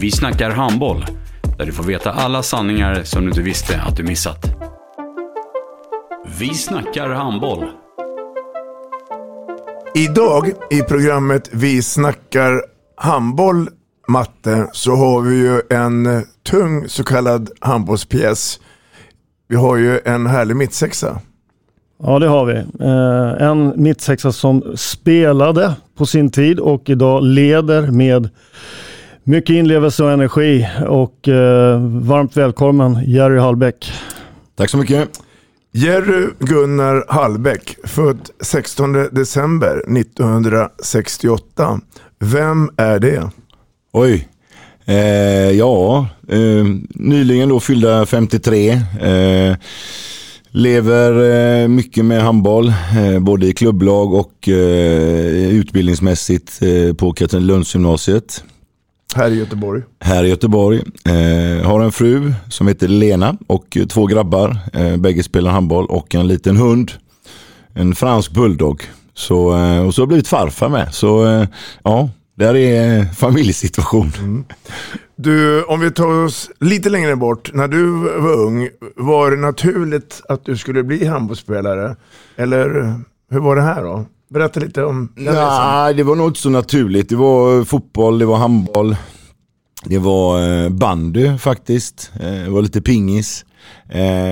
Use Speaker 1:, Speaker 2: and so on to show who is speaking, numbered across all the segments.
Speaker 1: Vi snackar handboll, där du får veta alla sanningar som du inte visste att du missat. Vi snackar handboll.
Speaker 2: Idag i programmet Vi snackar handboll, matte, så har vi ju en eh, tung så kallad handbollspjäs. Vi har ju en härlig mittsexa.
Speaker 3: Ja det har vi. Eh, en mittsexa som spelade på sin tid och idag leder med mycket inlevelse och energi. Och eh, varmt välkommen Jerry Hallbäck.
Speaker 4: Tack så mycket.
Speaker 2: Jerry Gunnar Hallbäck, född 16 december 1968. Vem är det?
Speaker 4: Oj. Eh, ja, eh, nyligen då fyllda 53. Eh, lever eh, mycket med handboll, eh, både i klubblag och utbildningsmässigt på Katrinelundsgymnasiet.
Speaker 2: Här i Göteborg.
Speaker 4: Här i Göteborg. Eh, har en fru som heter Lena och två grabbar. Eh, bägge spelar handboll och en liten hund. En fransk bulldog. Så, eh, och så har jag blivit farfar med. Så eh, ja, där är familjesituation. Mm.
Speaker 2: Du, om vi tar oss lite längre bort. När du var ung, var det naturligt att du skulle bli handbollsspelare? Eller hur var det här då? Berätta lite om den
Speaker 4: Nej, resan. det var nog inte så naturligt. Det var eh, fotboll, det var handboll. Det var eh, bandy faktiskt. Eh, det var lite pingis.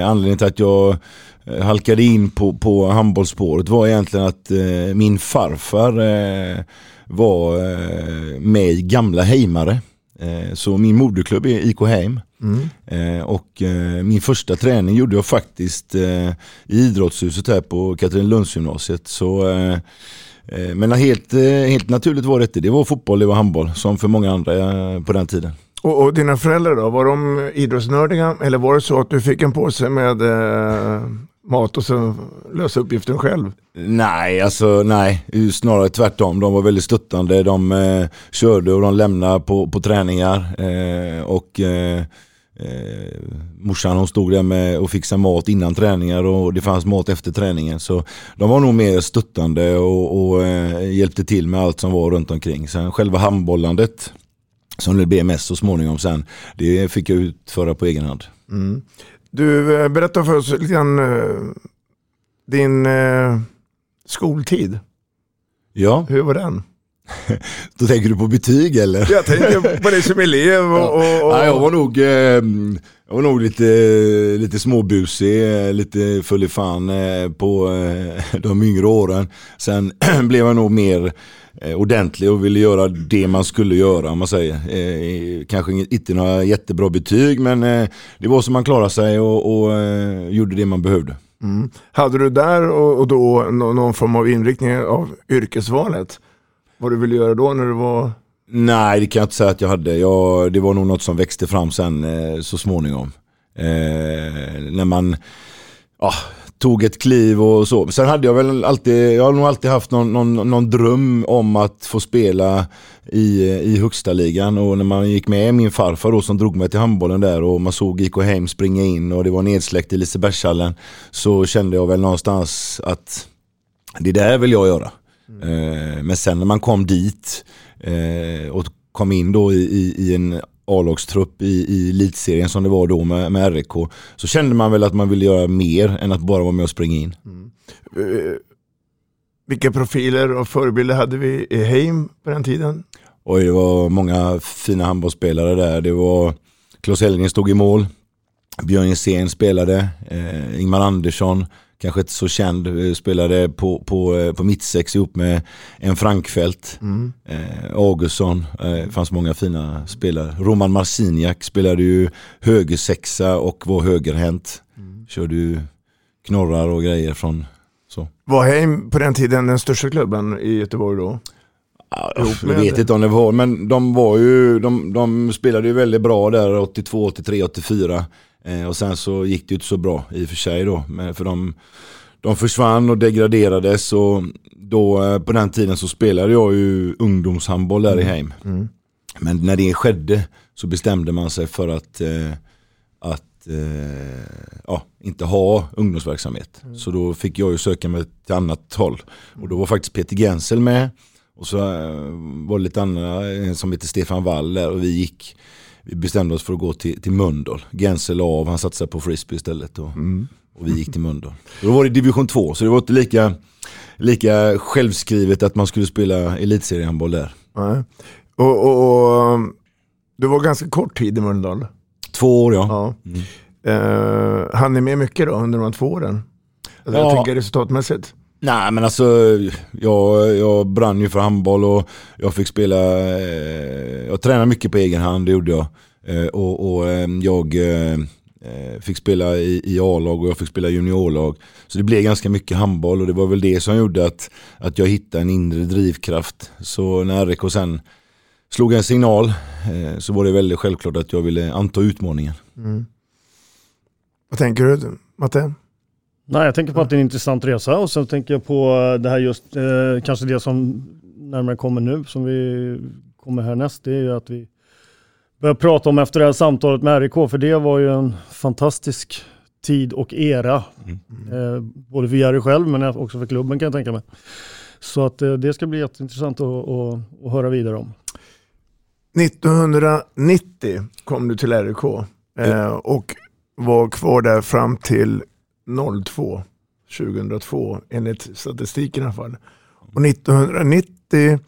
Speaker 4: Anledningen till att jag halkade in på, på handbollsspåret var egentligen att min farfar var med i gamla Heimare. Så min moderklubb är IK Heim. Mm. Och min första träning gjorde jag faktiskt i idrottshuset här på Katrinelundsgymnasiet. Så men helt, helt naturligt var det inte. Det var fotboll, det var handboll som för många andra på den tiden.
Speaker 2: Och, och dina föräldrar då, var de idrottsnördiga eller var det så att du fick en påse med eh, mat och så lösa uppgiften själv?
Speaker 4: Nej, alltså nej, snarare tvärtom. De var väldigt stöttande. De eh, körde och de lämnade på, på träningar. Eh, och eh, Eh, morsan hon stod där med och fixade mat innan träningar och det fanns mat efter träningen. Så de var nog mer stöttande och, och eh, hjälpte till med allt som var runt omkring. Sen själva handbollandet som det blev mest så småningom sen, det fick jag utföra på egen hand. Mm.
Speaker 2: Du, eh, berätta för oss lite grann eh, din eh, skoltid.
Speaker 4: Ja.
Speaker 2: Hur var den?
Speaker 4: Då tänker du på betyg eller?
Speaker 2: Jag tänker på dig som elev. Och, och, och...
Speaker 4: Ja, jag var nog, jag var nog lite, lite småbusig, lite full i fan på de yngre åren. Sen blev jag nog mer ordentlig och ville göra det man skulle göra om man säger. Kanske inte några jättebra betyg men det var som man klarade sig och, och gjorde det man behövde.
Speaker 2: Mm. Hade du där och, och då någon form av inriktning av yrkesvalet? Vad du ville göra då när du var?
Speaker 4: Nej, det kan jag inte säga att jag hade. Jag, det var nog något som växte fram sen eh, så småningom. Eh, när man ah, tog ett kliv och så. Sen hade jag väl alltid, jag har nog alltid haft någon, någon, någon dröm om att få spela i, i högsta ligan och när man gick med min farfar då som drog mig till handbollen där och man såg IK Heim springa in och det var nedsläckt i Lisebergshallen så kände jag väl någonstans att det där vill jag göra. Mm. Men sen när man kom dit eh, och kom in då i, i en A-lagstrupp i, i elitserien som det var då med, med RIK så kände man väl att man ville göra mer än att bara vara med och springa in. Mm.
Speaker 2: Vilka profiler och förebilder hade vi i Heim på den tiden?
Speaker 4: Oj, det var många fina handbollsspelare där. Det var Claes Elgren stod i mål. Björn Jensén spelade. Eh, Ingmar Andersson, kanske inte så känd, eh, spelade på, på, eh, på mittsex ihop med en Frankfält.
Speaker 2: Mm.
Speaker 4: Eh, Augustsson, eh, fanns många fina spelare. Roman Marciniak spelade ju högersexa och var högerhänt.
Speaker 2: Mm.
Speaker 4: Körde ju knorrar och grejer från så.
Speaker 2: Var Heim på den tiden den största klubben i Göteborg då?
Speaker 4: Jag vet inte om det var, men de var ju, de, de spelade ju väldigt bra där 82, 83, 84. Eh, och sen så gick det ju inte så bra i och för sig då. Men för de, de försvann och degraderades och då eh, på den tiden så spelade jag ju ungdomshandboll där i Heim.
Speaker 2: Mm.
Speaker 4: Men när det skedde så bestämde man sig för att, eh, att eh, ja, inte ha ungdomsverksamhet. Så då fick jag ju söka mig till annat håll. Och då var faktiskt Peter Gensel med. Och så eh, var det lite andra, en som heter Stefan Wall där och vi gick vi bestämde oss för att gå till, till Mölndal. Gensel av, han satsade på frisbee istället. Och, och vi gick till Mölndal. Då var det division 2, så det var inte lika, lika självskrivet att man skulle spela elitseriehandboll där.
Speaker 2: Nej. Och, och, och du var ganska kort tid i Mölndal.
Speaker 4: Två år ja.
Speaker 2: ja. Eh, hann ni med mycket då under de här två åren? Alltså, Jag
Speaker 4: Ja.
Speaker 2: tänker resultatmässigt.
Speaker 4: Nej men alltså jag, jag brann ju för handboll och jag fick spela, eh, jag tränade mycket på egen hand, det gjorde jag. Eh, och och ehm, eh, jag eh, fick spela i, i A-lag och jag fick spela i juniorlag. Så det blev ganska mycket handboll och det var väl det som gjorde att, att jag hittade en inre drivkraft. Så när RIK sen slog en signal eh, så var det väldigt självklart att jag ville anta utmaningen.
Speaker 2: Mm. Vad tänker du Matte?
Speaker 3: Nej, jag tänker på att det är en intressant resa och sen tänker jag på det här just, eh, kanske det som närmare kommer nu, som vi kommer härnäst, det är ju att vi börjar prata om efter det här samtalet med RIK, för det var ju en fantastisk tid och era. Eh, både för Jerry själv men också för klubben kan jag tänka mig. Så att eh, det ska bli jätteintressant att, att, att höra vidare om.
Speaker 2: 1990 kom du till RIK eh, och var kvar där fram till 02, 2002 enligt statistiken i alla fall. Och 1990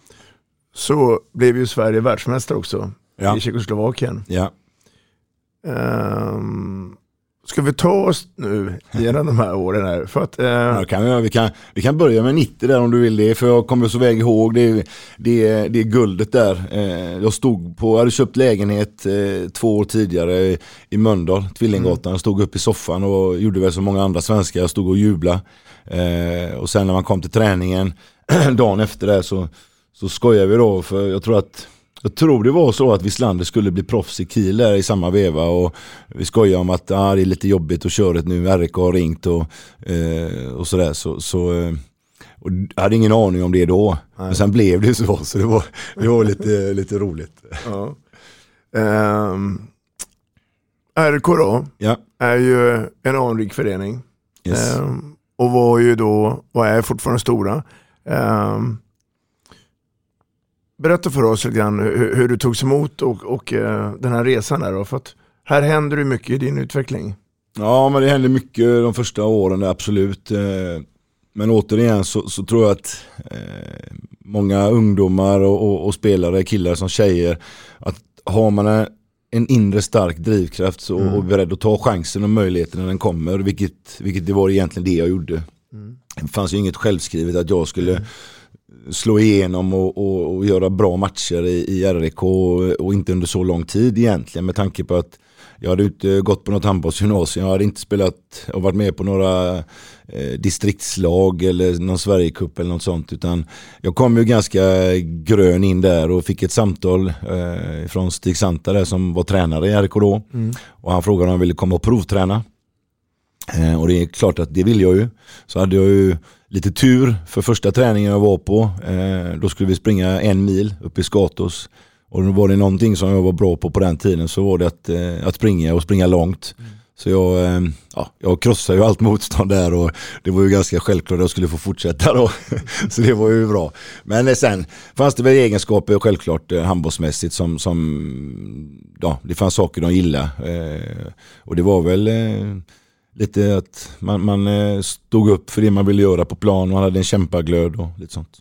Speaker 2: så blev ju Sverige världsmästare också
Speaker 4: Ja.
Speaker 2: i Tjeckoslovakien.
Speaker 4: Ja.
Speaker 2: Ehm, ska vi ta oss nu genom de här åren här? För att, eh,
Speaker 4: Ja, kan vi, vi, kan, vi kan börja med 90 där om du vill det, för jag kommer så väl ihåg det, det, det guldet där. Eh, jag stod på, jag hade köpt lägenhet eh, två år tidigare i Mölndal, Tvillinggatan. Jag stod upp i soffan och gjorde väl som många andra svenskar, jag stod och jublade. Eh, och sen när man kom till träningen dagen efter det så, så skojade vi då, för jag tror att jag tror det var så att Wislander skulle bli proffs i Kiel där i samma veva och vi skojade om att ah, det är lite jobbigt att köra nu, RIK har ringt och, eh, och sådär. Så, så, eh, och jag hade ingen aning om det då. Men sen blev det så, så det var, det var lite, lite roligt.
Speaker 2: Ja. Ehm, RK då
Speaker 4: Ja.
Speaker 2: är ju en anrik förening.
Speaker 4: Yes.
Speaker 2: Ehm, och var ju då, och är fortfarande stora. Ehm, berätta för oss lite grann hur, hur du togs emot och, och eh, den här resan där då. För att här händer det mycket i din utveckling.
Speaker 4: Ja, men det hände mycket de första åren, absolut. Eh, Men återigen så, så tror jag att eh, många ungdomar och, och, och spelare, killar som tjejer, att har man en, en inre stark drivkraft så,
Speaker 2: Mm.
Speaker 4: och är beredd att ta chansen och möjligheten när den kommer, vilket, vilket det var egentligen det jag gjorde. Det fanns ju inget självskrivet att jag skulle slå igenom och, och, och göra bra matcher i, i RIK och, och inte under så lång tid egentligen med tanke på att jag hade inte gått på något handbollsgymnasium, jag hade inte spelat och varit med på några eh, distriktslag eller någon Sverigecup eller något sånt utan jag kom ju ganska grön in där och fick ett samtal eh, från Stig Santa där som var tränare i RIK då
Speaker 2: Mm.
Speaker 4: och han frågade om han ville komma och provträna. Eh, och det är klart att det vill jag ju. Så hade jag ju lite tur för första träningen jag var på. Eh, då skulle vi springa en mil upp i Skatos. Och då var det någonting som jag var bra på på den tiden så var det att, eh, att springa och springa långt. Så jag, eh, ja, jag krossade ju allt motstånd där och det var ju ganska självklart att jag skulle få fortsätta då. så det var ju bra. Men eh, sen fanns det väl egenskaper självklart eh, handbollsmässigt som, som ja, det fanns saker de gillade. Eh, och det var väl eh, lite att man, man eh, stod upp för det man ville göra på plan och man hade en kämpaglöd och lite sånt.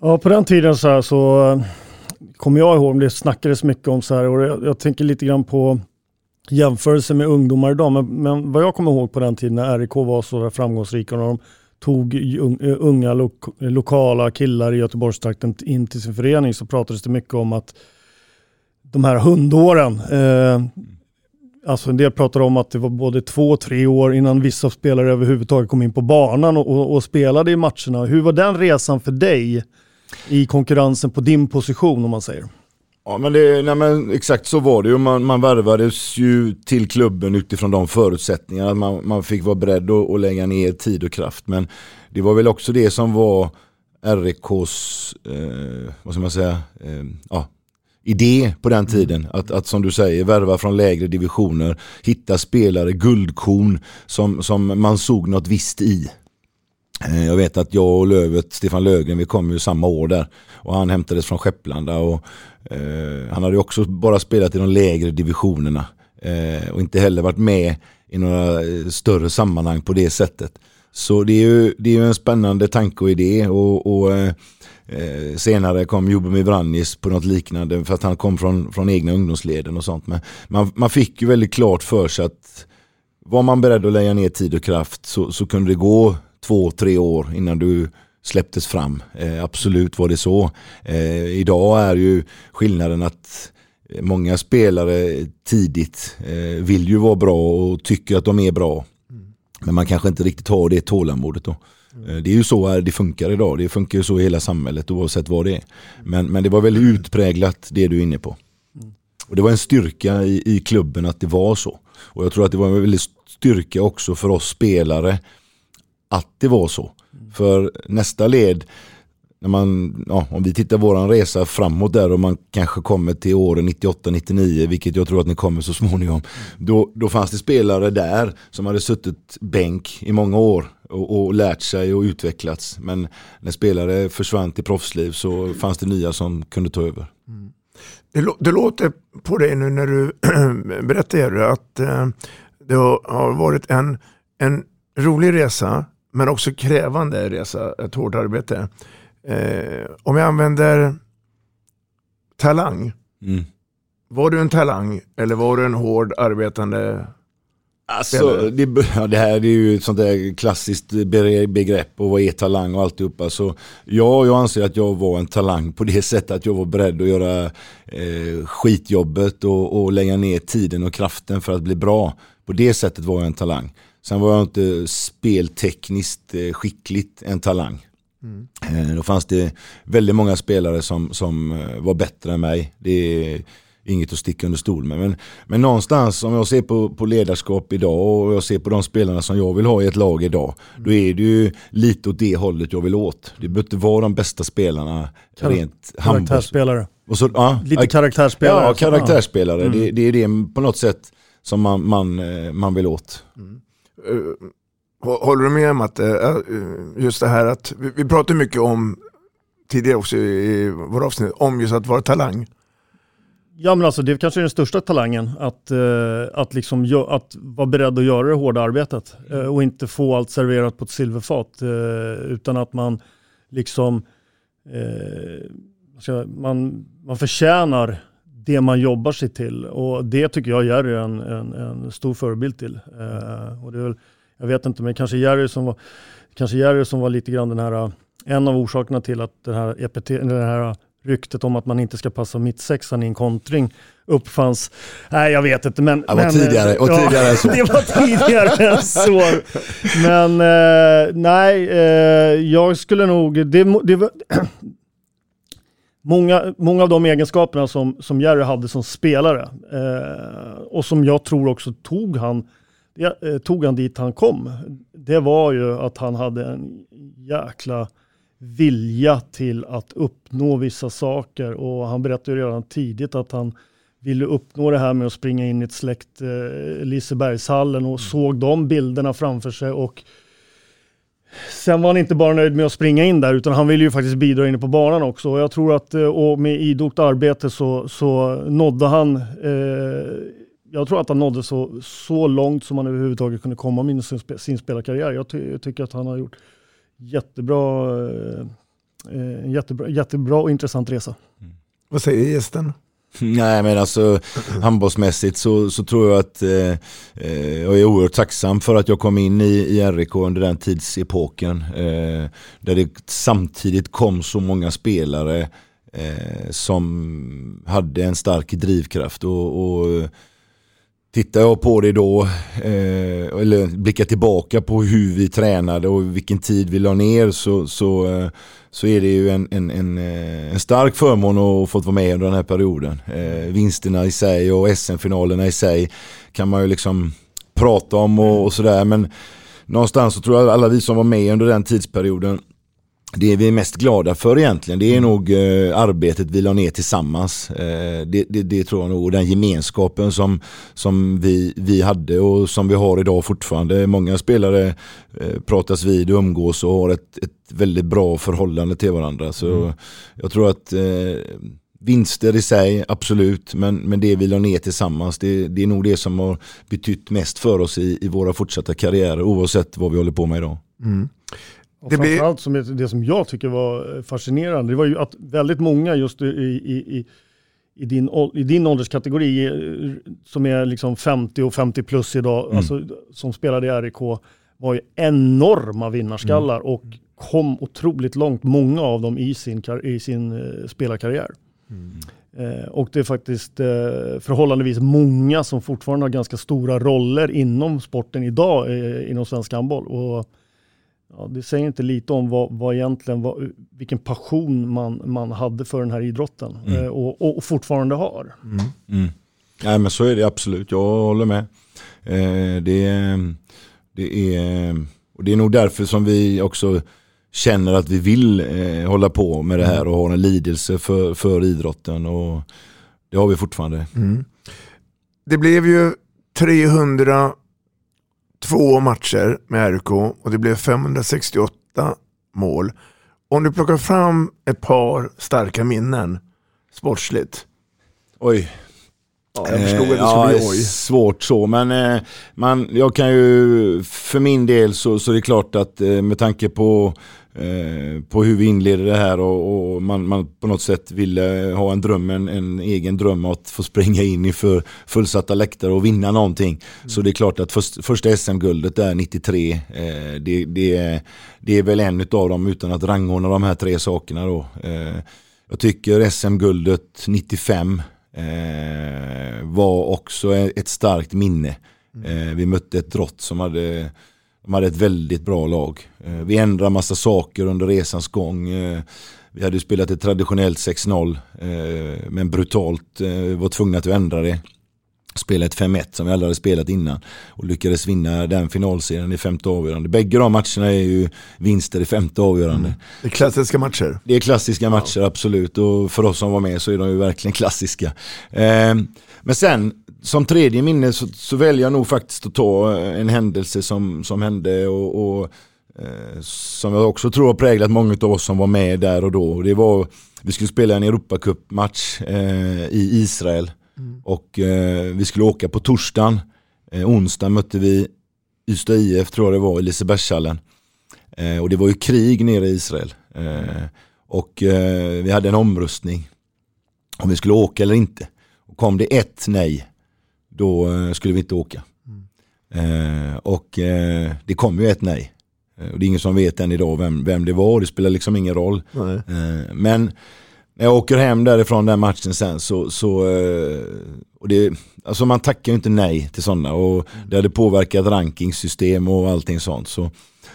Speaker 3: Ja, på den tiden så, här, så kommer jag ihåg, det snackades mycket om så här och jag, jag tänker lite grann på jämförelse med ungdomar idag. Men, men vad jag kommer ihåg på den tiden när RIK var så framgångsrika och de tog unga lo lokala killar i Göteborgstrakten in till sin förening så pratades det mycket om att de här hundåren, eh, alltså en del pratar om att det var både två och tre år innan vissa spelare överhuvudtaget kom in på banan och, och, och spelade i matcherna. Hur var den resan för dig i konkurrensen på din position om man säger?
Speaker 4: Ja men, det, nej, men exakt så var det ju. Man, man värvades ju till klubben utifrån de förutsättningarna. Man, man fick vara beredd att, att lägga ner tid och kraft. Men det var väl också det som var RIKs, eh, vad ska man säga, eh, ja, idé på den tiden. Att, att som du säger värva från lägre divisioner, hitta spelare, guldkorn som, som man såg något visst i. Eh, jag vet att jag och Lövet, Stefan Lögen, vi kom ju samma år där. Och han hämtades från Skepplanda och eh, han hade ju också bara spelat i de lägre divisionerna. Eh, och inte heller varit med i några eh, större sammanhang på det sättet. Så det är ju, det är ju en spännande tanke och idé. Och, och eh, eh senare kom Jubomir Vranjes på något liknande för att han kom från, från egna ungdomsleden och sånt. Men man, man fick ju väldigt klart för sig att var man beredd att lägga ner tid och kraft så, så kunde det gå två, tre år innan du släpptes fram. Eh, absolut var det så. Eh, idag är ju skillnaden att många spelare tidigt eh, vill ju vara bra och tycker att de är bra. Men man kanske inte riktigt har det tålamodet då. Mm. Det är ju så eh, det funkar idag. Det funkar ju så i hela samhället oavsett vad det är. Men, men det var väldigt utpräglat det du är inne på. Och det var en styrka i, i klubben att det var så. Och jag tror att det var en väldigt styrka också för oss spelare att det var så. För nästa led, när man, ja, om vi tittar våran resa framåt där och man kanske kommer till åren 98-99, vilket jag tror att ni kommer så småningom. Då, då fanns det spelare där som hade suttit bänk i många år och, och lärt sig och utvecklats. Men när spelare försvann till proffsliv så fanns det nya som kunde ta över. Mm.
Speaker 2: Det, det, låter på dig nu när du berättar att eh, det har varit en, en rolig resa men också krävande resa, ett hårt arbete. Eh, om jag använder talang, mm. var du en talang eller var du en hård arbetande
Speaker 4: Alltså, det, det här är ju ett sånt där klassiskt begrepp och vad är talang och alltihopa. Så ja, jag anser att jag var en talang på det sättet att jag var beredd att göra eh, skitjobbet och, och lägga ner tiden och kraften för att bli bra. På det sättet var jag en talang. Sen var jag inte speltekniskt eh, skickligt en talang. Mm. Eh, då fanns det väldigt många spelare som, som eh, var bättre än mig. Det inget att sticka under stol med. Men, men någonstans om jag ser på, på ledarskap idag och jag ser på de spelarna som jag vill ha i ett lag idag. Mm. Då är det ju lite åt det hållet jag vill åt. Det behöver inte vara de bästa spelarna
Speaker 3: Kar rent Karaktärsspelare.
Speaker 4: Och så, ja,
Speaker 3: lite karaktärsspelare.
Speaker 4: Ja, karaktärsspelare. Mm. Det, det, är det på något sätt som man, man, man vill åt. Mm.
Speaker 2: Eh, håller du med om att eh, just det här att vi pratar mycket om tidigare också i våra avsnitt om just att vara talang.
Speaker 3: Ja men alltså det kanske är den största talangen, att, eh, att, liksom, att vara beredd att göra det hårda arbetet och inte få allt serverat på ett silverfat utan att man liksom man, man förtjänar det man jobbar sig till. Och det tycker jag Jerry är en, en, en stor förebild till. Eh, och det är väl, jag vet inte, men kanske Jerry som var, kanske Jerry som var lite grann den här, en av orsakerna till att den här, EPT, den här ryktet om att man inte ska passa mittsexan i en kontring uppfanns. Nej, jag vet inte. Men,
Speaker 4: det var men, tidigare, och
Speaker 3: ja,
Speaker 4: tidigare så.
Speaker 3: Det var tidigare än så. Men eh, nej, eh, jag skulle nog... Det, det, Många, många av de egenskaperna som, som Jerry hade som spelare eh, och som jag tror också tog han, eh, tog han dit han kom. Det var ju att han hade en jäkla vilja till att uppnå vissa saker och han berättade ju redan tidigt att han ville uppnå det här med att springa in i ett släkt eh, Lisebergshallen och såg de bilderna framför sig och Sen var han inte bara nöjd med att springa in där utan han ville ju faktiskt bidra inne på banan också. Och jag tror att eh, och med idogt arbete så, så nådde han, eh, jag tror att han nådde så, så långt som han överhuvudtaget kunde komma med sin, sin spelarkarriär. Jag, ty jag, tycker att han har gjort jättebra, eh, en jättebra, jättebra och intressant resa. Mm.
Speaker 2: Vad säger gästen?
Speaker 4: Nej men alltså handbollsmässigt så, så tror jag att eh, eh, jag är oerhört tacksam för att jag kom in i, i RIK under den tidsepoken. Eh, där det samtidigt kom så många spelare eh, som hade en stark drivkraft. och, och Tittar jag på det då, eh, eller blickar tillbaka på hur vi tränade och vilken tid vi la ner så, så, eh, så är det ju en, en, en, eh, en stark förmån att ha fått vara med under den här perioden. Eh, vinsterna i sig och SM-finalerna i sig kan man ju liksom prata om och, och sådär men någonstans så tror jag alla vi som var med under den tidsperioden det vi är mest glada för egentligen, det är nog eh, arbetet vi la ner tillsammans. Eh, det, det, det, tror jag nog, och den gemenskapen som, som vi, vi hade och som vi har idag fortfarande. Många spelare eh, pratas vid och umgås och har ett, ett väldigt bra förhållande till varandra. Så mm. jag tror att eh, vinster i sig, absolut, men, men det vi la ner tillsammans, det, det är nog det som har betytt mest för oss i, i våra fortsatta karriärer, oavsett vad vi håller på med idag. Mm.
Speaker 3: Och det framförallt som det som jag tycker var fascinerande, det var ju att väldigt många just i, i, i, i, din, i din ålderskategori, eh, som är liksom 50 och 50 plus idag, mm. alltså, som spelade i RIK, var ju enorma vinnarskallar mm. och kom otroligt långt, många av dem i sin, i sin uh, spelarkarriär. Mm. Eh, och det är faktiskt eh, förhållandevis många som fortfarande har ganska stora roller inom sporten idag, eh, inom svensk handboll. Och ja, det säger inte lite om vad, vad egentligen, vad, vilken passion man, man hade för den här idrotten mm. eh, och, och, fortfarande har.
Speaker 4: Mm. Mm. Nej men så är det absolut, jag håller med. Eh, det, det, är, och det är nog därför som vi också känner att vi vill eh, hålla på med det här och ha en lidelse för, för idrotten. Och det har vi fortfarande.
Speaker 2: Mm. Det blev ju 300 två matcher med RK och det blev 568 mål. Om du plockar fram ett par starka minnen sportsligt.
Speaker 4: Oj.
Speaker 2: Ja, jag förstod att det skulle bli oj.
Speaker 4: Svårt så, men eh, man, jag kan ju för min del så, så är det klart att eh, med tanke på Eh, på hur vi inleder det här och, och man, man, på något sätt ville ha en dröm, en, en egen dröm att få springa in i för fullsatta läktare och vinna någonting. Mm. Så det är klart att först, första SM-guldet där 93, eh, det, det, det är väl en av dem utan att rangordna de här tre sakerna då. Eh, jag tycker SM-guldet 95 eh, var också ett starkt minne. Mm. Eh, vi mötte ett drott som hade de hade ett väldigt bra lag. Eh, vi ändrade massa saker under resans gång. Eh, vi hade spelat ett traditionellt 6-0 eh, men brutalt var tvungna att ändra det. Spela ett 5-1 som vi aldrig hade spelat innan och lyckades vinna den finalserien i femte avgörande. Bägge de matcherna är ju vinster i femte avgörande. Mm.
Speaker 2: Det är klassiska matcher.
Speaker 4: Det är klassiska matcher, absolut. Och för oss som var med så är de ju verkligen klassiska. Men sen som tredje minne så, så, väljer jag nog faktiskt att ta eh, en händelse som, som hände och, och eh, som jag också tror har präglat många av oss som var med där och då. Det var, vi skulle spela en Europacup-match eh, i Israel mm. och eh, vi skulle åka på torsdagen. Eh, onsdag mötte vi Ystad IF tror jag det var i Lisebergshallen. Eh, och det var ju krig nere i Israel. Eh, och vi hade en omröstning om vi skulle åka eller inte. Och kom det ett nej då eh, skulle vi inte åka. Mm. Eh, och eh, det kom ju ett nej. Eh, och det är ingen som vet än idag vem, vem det var, det spelar liksom ingen roll. Eh, men när jag åker hem därifrån den matchen sen så, så eh, och det, alltså man tackar ju inte nej till sådana och det hade påverkat rankingsystem och allting sånt. Så,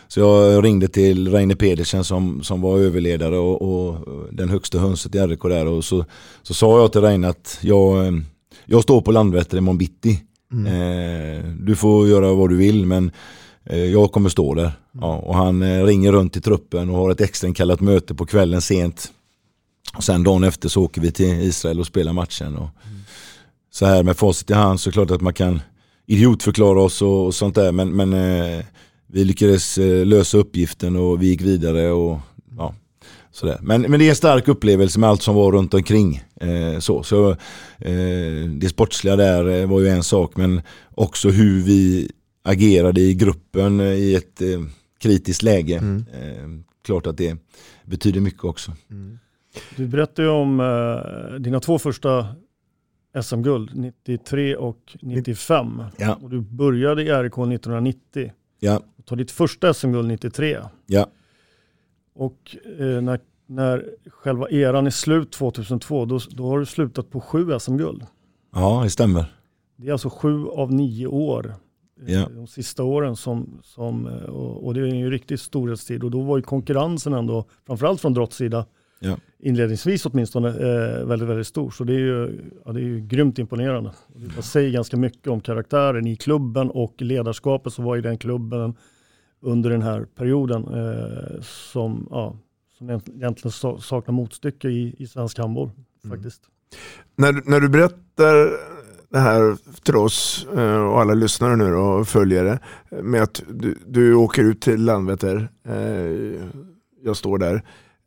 Speaker 4: så jag ringde till Reine Pedersen som, som var överledare och, och den högsta hönset i RK där och så, så sa jag till Reine att jag jag står på Landvetter imorgon bitti. Mm. Eh, du får göra vad du vill men eh, jag kommer stå där. Mm. Ja, och han eh, ringer runt till truppen och har ett extrainkallat möte på kvällen sent. Och sen dagen efter så åker vi till Israel och spelar matchen. Och mm. Så här med facit i hand så är det klart att man kan idiotförklara oss och, och sånt där men, men vi lyckades lösa uppgiften och vi gick vidare. och ja, Sådär. Men, men det är en stark upplevelse med allt som var runt omkring. Eh, så så eh, det sportsliga där eh, var ju en sak men också hur vi agerade i gruppen eh, i ett eh, kritiskt läge. Mm. Eh, klart att det betyder mycket också. Mm.
Speaker 3: Du berättade ju om dina två första SM-guld, 93 och 95.
Speaker 4: Ja.
Speaker 3: Och du började i RIK 1990
Speaker 4: Ja,
Speaker 3: och tog ditt första SM-guld 93.
Speaker 4: ja,
Speaker 3: Och eh, när, när själva eran är slut 2002, då, då har du slutat på sju SM-guld.
Speaker 4: ja det stämmer.
Speaker 3: Det är alltså sju av nio år. eh. De sista åren som, som eh, och, och det är ju en riktig storhetstid och då var ju konkurrensen ändå, framförallt från Drotts sida,
Speaker 4: Ja.
Speaker 3: inledningsvis åtminstone, eh, väldigt, väldigt stor. Så det är ju, ja, det är ju grymt imponerande. Och Det säger ganska mycket om karaktären i klubben och ledarskapet som var i den klubben under den här perioden eh, som, ja, som egent- egentligen sa- saknar motstycke i, i svensk handboll. Faktiskt.
Speaker 2: När, när du berättar det här till oss eh, och alla lyssnare nu och följare med att du, du åker ut till Landvetter, eh, jag står där.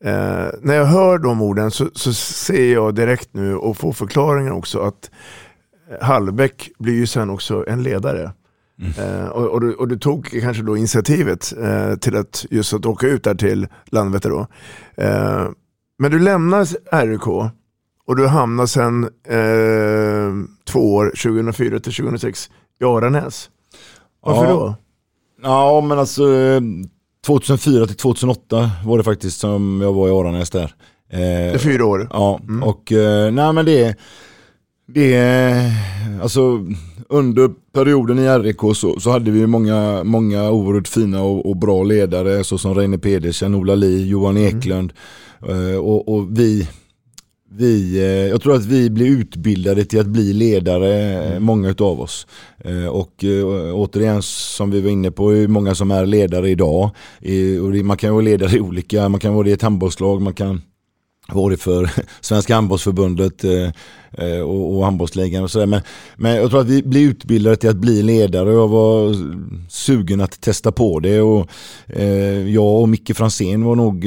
Speaker 2: Eh, när jag hör de orden så, så ser jag direkt nu och får förklaringen också att Hallbäck blir ju sen också en ledare. Eh, och, och, du, och du tog kanske då initiativet eh, till att just att åka ut där till Landvetter då. Eh, men du lämnar RIK och du hamnar sen eh, två år, 2004 till 2006, i Aranäs. Varför
Speaker 4: Ja.
Speaker 2: då?
Speaker 4: Ja men alltså eh, 2004 till 2008 var det faktiskt som jag var i Aranäs där. Eh,
Speaker 2: Det är fyra år.
Speaker 4: Ja,
Speaker 2: Mm.
Speaker 4: och eh, nej men det, det alltså under perioden i RIK så, så hade vi många, många oerhört fina och, och bra ledare såsom Reine Pedersen, Ola Li, Johan Eklund eh, och, och vi vi, eh, jag tror att vi blir utbildade till att bli ledare, eh, många utav oss. Och återigen som vi var inne på, är många som är ledare idag. Man kan vara ledare i olika, man kan vara det i ett handbollslag, man kan vara det för Svenska handbollsförbundet eh, eh, och, handbollsligan och sådär. Men, men jag tror att vi blir utbildade till att bli ledare och jag var sugen att testa på det. Och, eh, jag och Micke Fransén var nog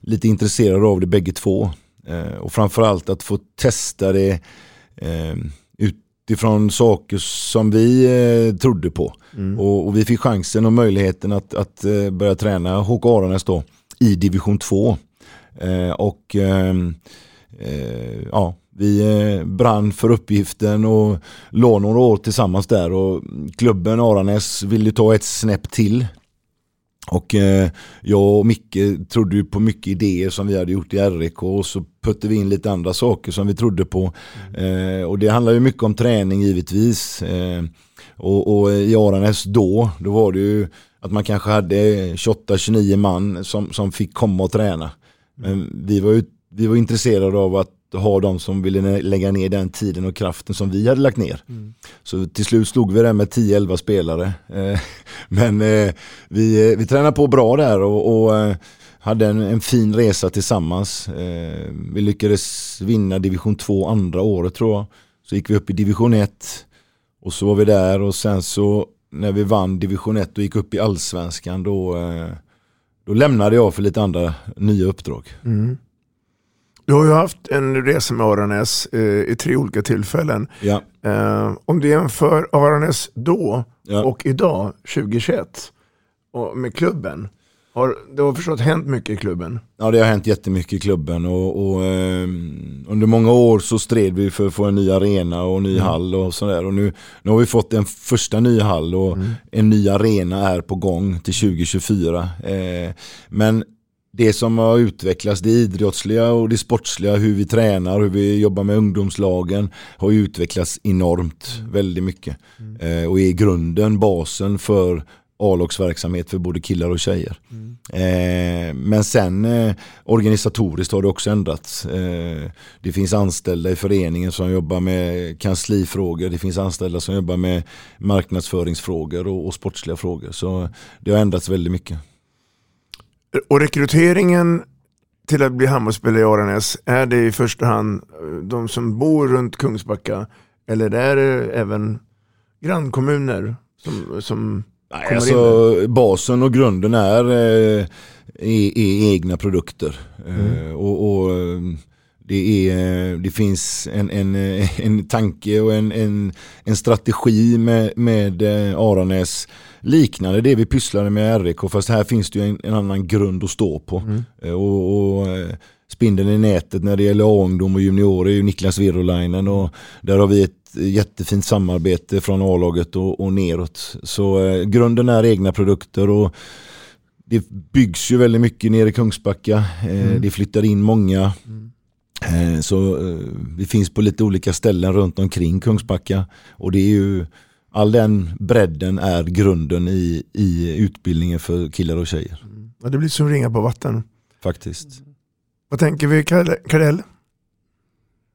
Speaker 4: lite intresserade av det bägge två. Och framförallt att få testa det utifrån saker som vi eh, trodde på. Och, och vi fick chansen och möjligheten att, att börja träna HK Aranäs då i division 2. Eh, och ehm, eh, ja, vi eh, brann för uppgiften och låg några år tillsammans där och klubben Aranäs ville ta ett snäpp till. Och eh, jag och Micke trodde ju på mycket idéer som vi hade gjort i RIK och så puttade vi in lite andra saker som vi trodde på. Eh, och det handlar ju mycket om träning givetvis. Eh, och, och i Aranäs då, då var det ju att man kanske hade 28-29 man som, som fick komma och träna. Men vi var ju vi var intresserade av att ha de som ville lägga ner den tiden och kraften som vi hade lagt ner. Så till slut slog vi det med 10-11 spelare. Eh, Men eh, vi, eh, vi tränade på bra där och, och hade en, en fin resa tillsammans. Vi lyckades vinna division 2 andra året tror jag. Så gick vi upp i division 1 och så var vi där och sen så när vi vann division 1 och gick upp i allsvenskan då, då lämnade jag för lite andra nya uppdrag.
Speaker 2: Mm. Du har ju haft en resa med Aranäs eh, i tre olika tillfällen.
Speaker 4: Ja.
Speaker 2: Eh, om du jämför Aranäs då
Speaker 4: Ja.
Speaker 2: och idag, 2021, och med klubben. Har, det har förstås hänt mycket i klubben.
Speaker 4: Ja det har hänt jättemycket i klubben och, och eh, under många år så stred vi för att få en ny arena och en ny hall och sådär. Och nu, nu har vi fått en första ny hall och en ny arena är på gång till 2024. Eh, men det som har utvecklats, det idrottsliga och det sportsliga, hur vi tränar, hur vi jobbar med ungdomslagen har utvecklats enormt, väldigt mycket. Eh, och är grunden basen för A-lagsverksamhet för både killar och tjejer. Eh, men sen eh, organisatoriskt har det också ändrats. Eh, det finns anställda i föreningen som jobbar med kanslifrågor, det finns anställda som jobbar med marknadsföringsfrågor och, och sportsliga frågor. Så det har ändrats väldigt mycket.
Speaker 2: Och rekryteringen till att bli handbollsspelare i Aranäs, är det i första hand eh, de som bor runt Kungsbacka eller är det även grannkommuner som, som
Speaker 4: Nej, alltså, basen och grunden är, eh, är, är egna produkter. Eh, och, och eh, det, är, det finns en, en, en tanke och en, en, en strategi med, med Aranäs liknande det vi pysslade med RIK fast här finns det ju en, en annan grund att stå på. Eh, Och, och, spindeln i nätet när det gäller A-ungdom och juniorer är ju Niklas Virolainen och där har vi ett jättefint samarbete från A-laget och, och neråt. Så eh, grunden är egna produkter och det byggs ju väldigt mycket nere i Kungsbacka. Eh,
Speaker 2: Mm.
Speaker 4: Det flyttar in många. Eh, så eh, vi finns på lite olika ställen runt omkring Kungsbacka. Och det är ju all den bredden är grunden i, i utbildningen för killar och tjejer.
Speaker 2: Ja, det blir som ringa på vatten.
Speaker 4: Faktiskt.
Speaker 2: Vad tänker vi Kar- Karell?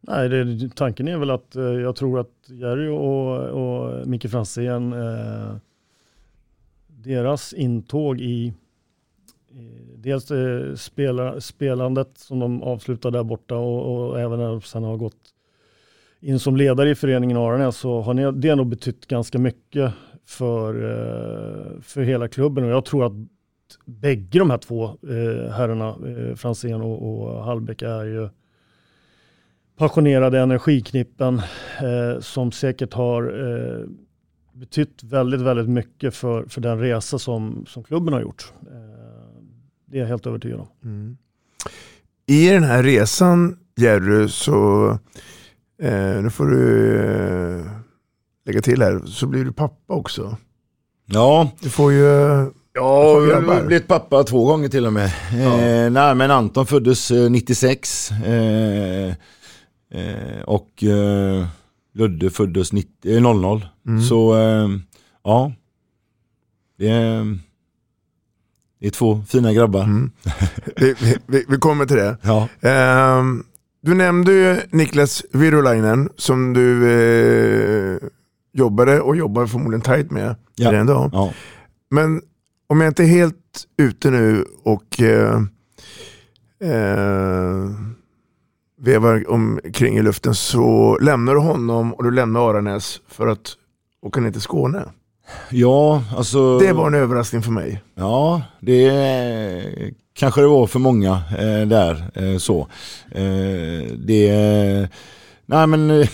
Speaker 3: Nej, det, tanken är väl att eh, jag tror att Jerry och, och Micke Franzén, eh, deras intåg i, i dels eh, spela, spelandet som de avslutar där borta och, och även när de sen har gått in som ledare i föreningen Aranäs så har ni, det nog betytt ganska mycket för, eh, för hela klubben. Och jag tror att bägge de här två eh, herrarna, eh, Franzén och, och Hallbäck är ju passionerade energiknippen eh, som säkert har eh, betytt väldigt, väldigt mycket för, för den resa som, som klubben har gjort. Eh, det är jag helt övertygad om.
Speaker 2: Mm. I den här resan Jerry så, eh, nu får du eh, lägga till här, så blir du pappa också.
Speaker 4: Ja,
Speaker 2: Du får ju
Speaker 4: Ja, jag har blivit pappa två gånger till och med. Eh, nej, men Anton föddes eh, 96 eh, eh, och eh, Ludde föddes 90, eh, 00.
Speaker 2: Mm.
Speaker 4: Så eh, ja, det är, det är två fina grabbar.
Speaker 2: Mm. vi, vi- vi, kommer till det.
Speaker 4: Ja.
Speaker 2: Ehm, du nämnde ju Niklas Virolainen som du eh, jobbade och jobbar förmodligen tajt med
Speaker 4: Ja.
Speaker 2: redan idag.
Speaker 4: Ja.
Speaker 2: Men om jag inte är helt ute nu och eh, eh, vevar omkring i luften så lämnar du honom och du lämnar Aranäs för att åka ner till Skåne.
Speaker 4: ja, alltså.
Speaker 2: Det var en överraskning för mig.
Speaker 4: Ja, det kanske det var för många eh, där. Eh, så. Eh, det, nej men eh,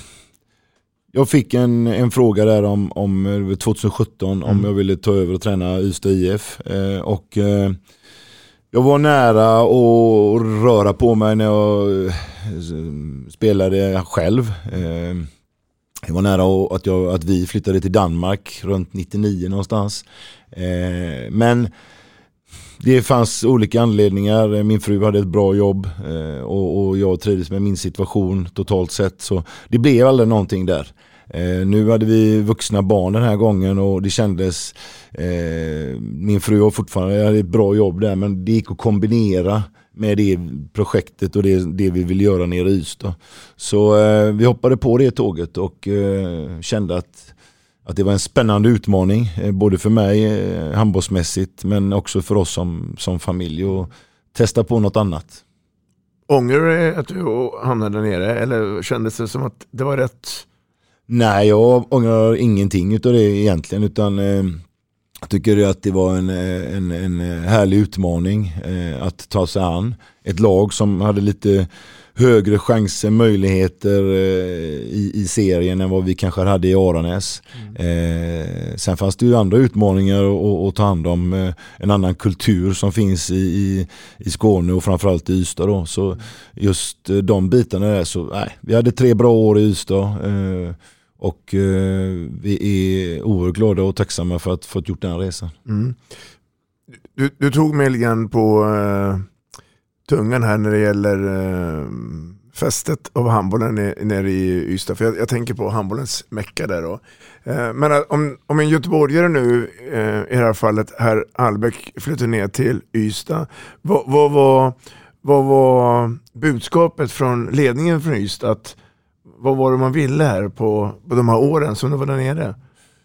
Speaker 4: jag fick en, en fråga där om, om eh, 2017 om jag ville ta över och träna Ystad IF. Eh, och jag var nära att röra på mig när jag eh, spelade själv. Eh, jag var nära att- jag, att vi flyttade till Danmark runt 99 någonstans. Eh, men det fanns olika anledningar. Min fru hade ett bra jobb och jag trivdes med min situation totalt sett. Så det blev aldrig någonting där. Eh, nu hade vi vuxna barn den här gången och det kändes, eh, min fru har fortfarande hade ett bra jobb där men det gick att kombinera med det projektet och det, det vi vill göra nere i Ystad. Så eh, vi hoppade på det tåget och eh, kände att att det var en spännande utmaning, eh, både för mig eh, handbollsmässigt men också för oss som, som familj och testa på något annat.
Speaker 2: Ångrar du att du hamnade där nere eller kändes det som att det var rätt?
Speaker 4: Nej, jag ångrar ingenting utav det egentligen utan eh, jag tycker att det var en, eh, en, en eh, härlig utmaning eh, att ta sig an. Ett lag som hade lite högre chanser, möjligheter eh, i, i serien än vad vi kanske hade i Aranäs. Eh, sen fanns det ju andra utmaningar att, att ta hand om. Eh, en annan kultur som finns i, i, i Skåne och framförallt i Ystad. Då. Så just eh, de bitarna där så, nej, vi hade tre bra år i Ystad. Och eh, vi är oerhört glada och tacksamma för att fått gjort den resan.
Speaker 2: Mm. Du, du tog mig lite grann på eh, tungan här när det gäller eh, fästet av handbollen nere i Ystad. För jag, jag tänker på handbollens mecka där då. Eh, men om, om en göteborgare nu, eh, i det här fallet herr Albeck, flyttar ner till Ystad. Vad, vad, var, vad var budskapet från ledningen från Ystad? Att, vad var det man ville här på, på de här åren som du var där nere?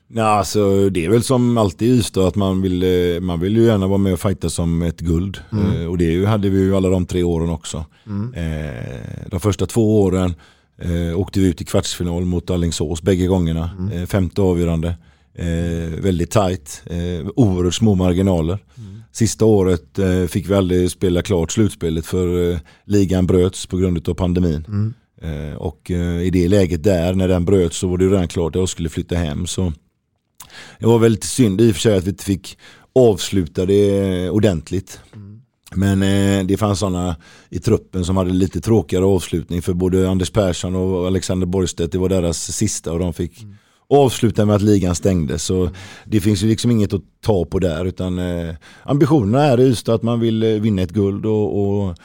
Speaker 4: Nej, alltså, det är väl som alltid i Ystad att man vill, eh, man vill ju gärna vara med och fighta som ett guld.
Speaker 2: Mm.
Speaker 4: Eh, och det hade vi ju alla de tre åren också.
Speaker 2: Mm.
Speaker 4: Eh, de första två åren eh, åkte vi ut i kvartsfinal mot Alingsås bägge gångerna.
Speaker 2: Mm.
Speaker 4: Eh, femte avgörande. Eh, väldigt tajt. Eh, oerhört små marginaler.
Speaker 2: Mm.
Speaker 4: Sista året fick vi aldrig spela klart slutspelet för ligan bröts på grund av pandemin. Eh, och eh, i det läget där, när den bröts så var det redan klart att jag skulle flytta hem. Så det var väldigt synd i och för sig att vi inte fick avsluta det ordentligt. Men eh, det fanns sådana i truppen som hade lite tråkigare avslutning för både Anders Persson och Alexander Borgstedt, det var deras sista och de fick mm. avsluta med att ligan stängdes. Så det finns ju liksom inget att ta på där utan eh, ambitionerna är i Ystad att man vill eh, vinna ett guld och, och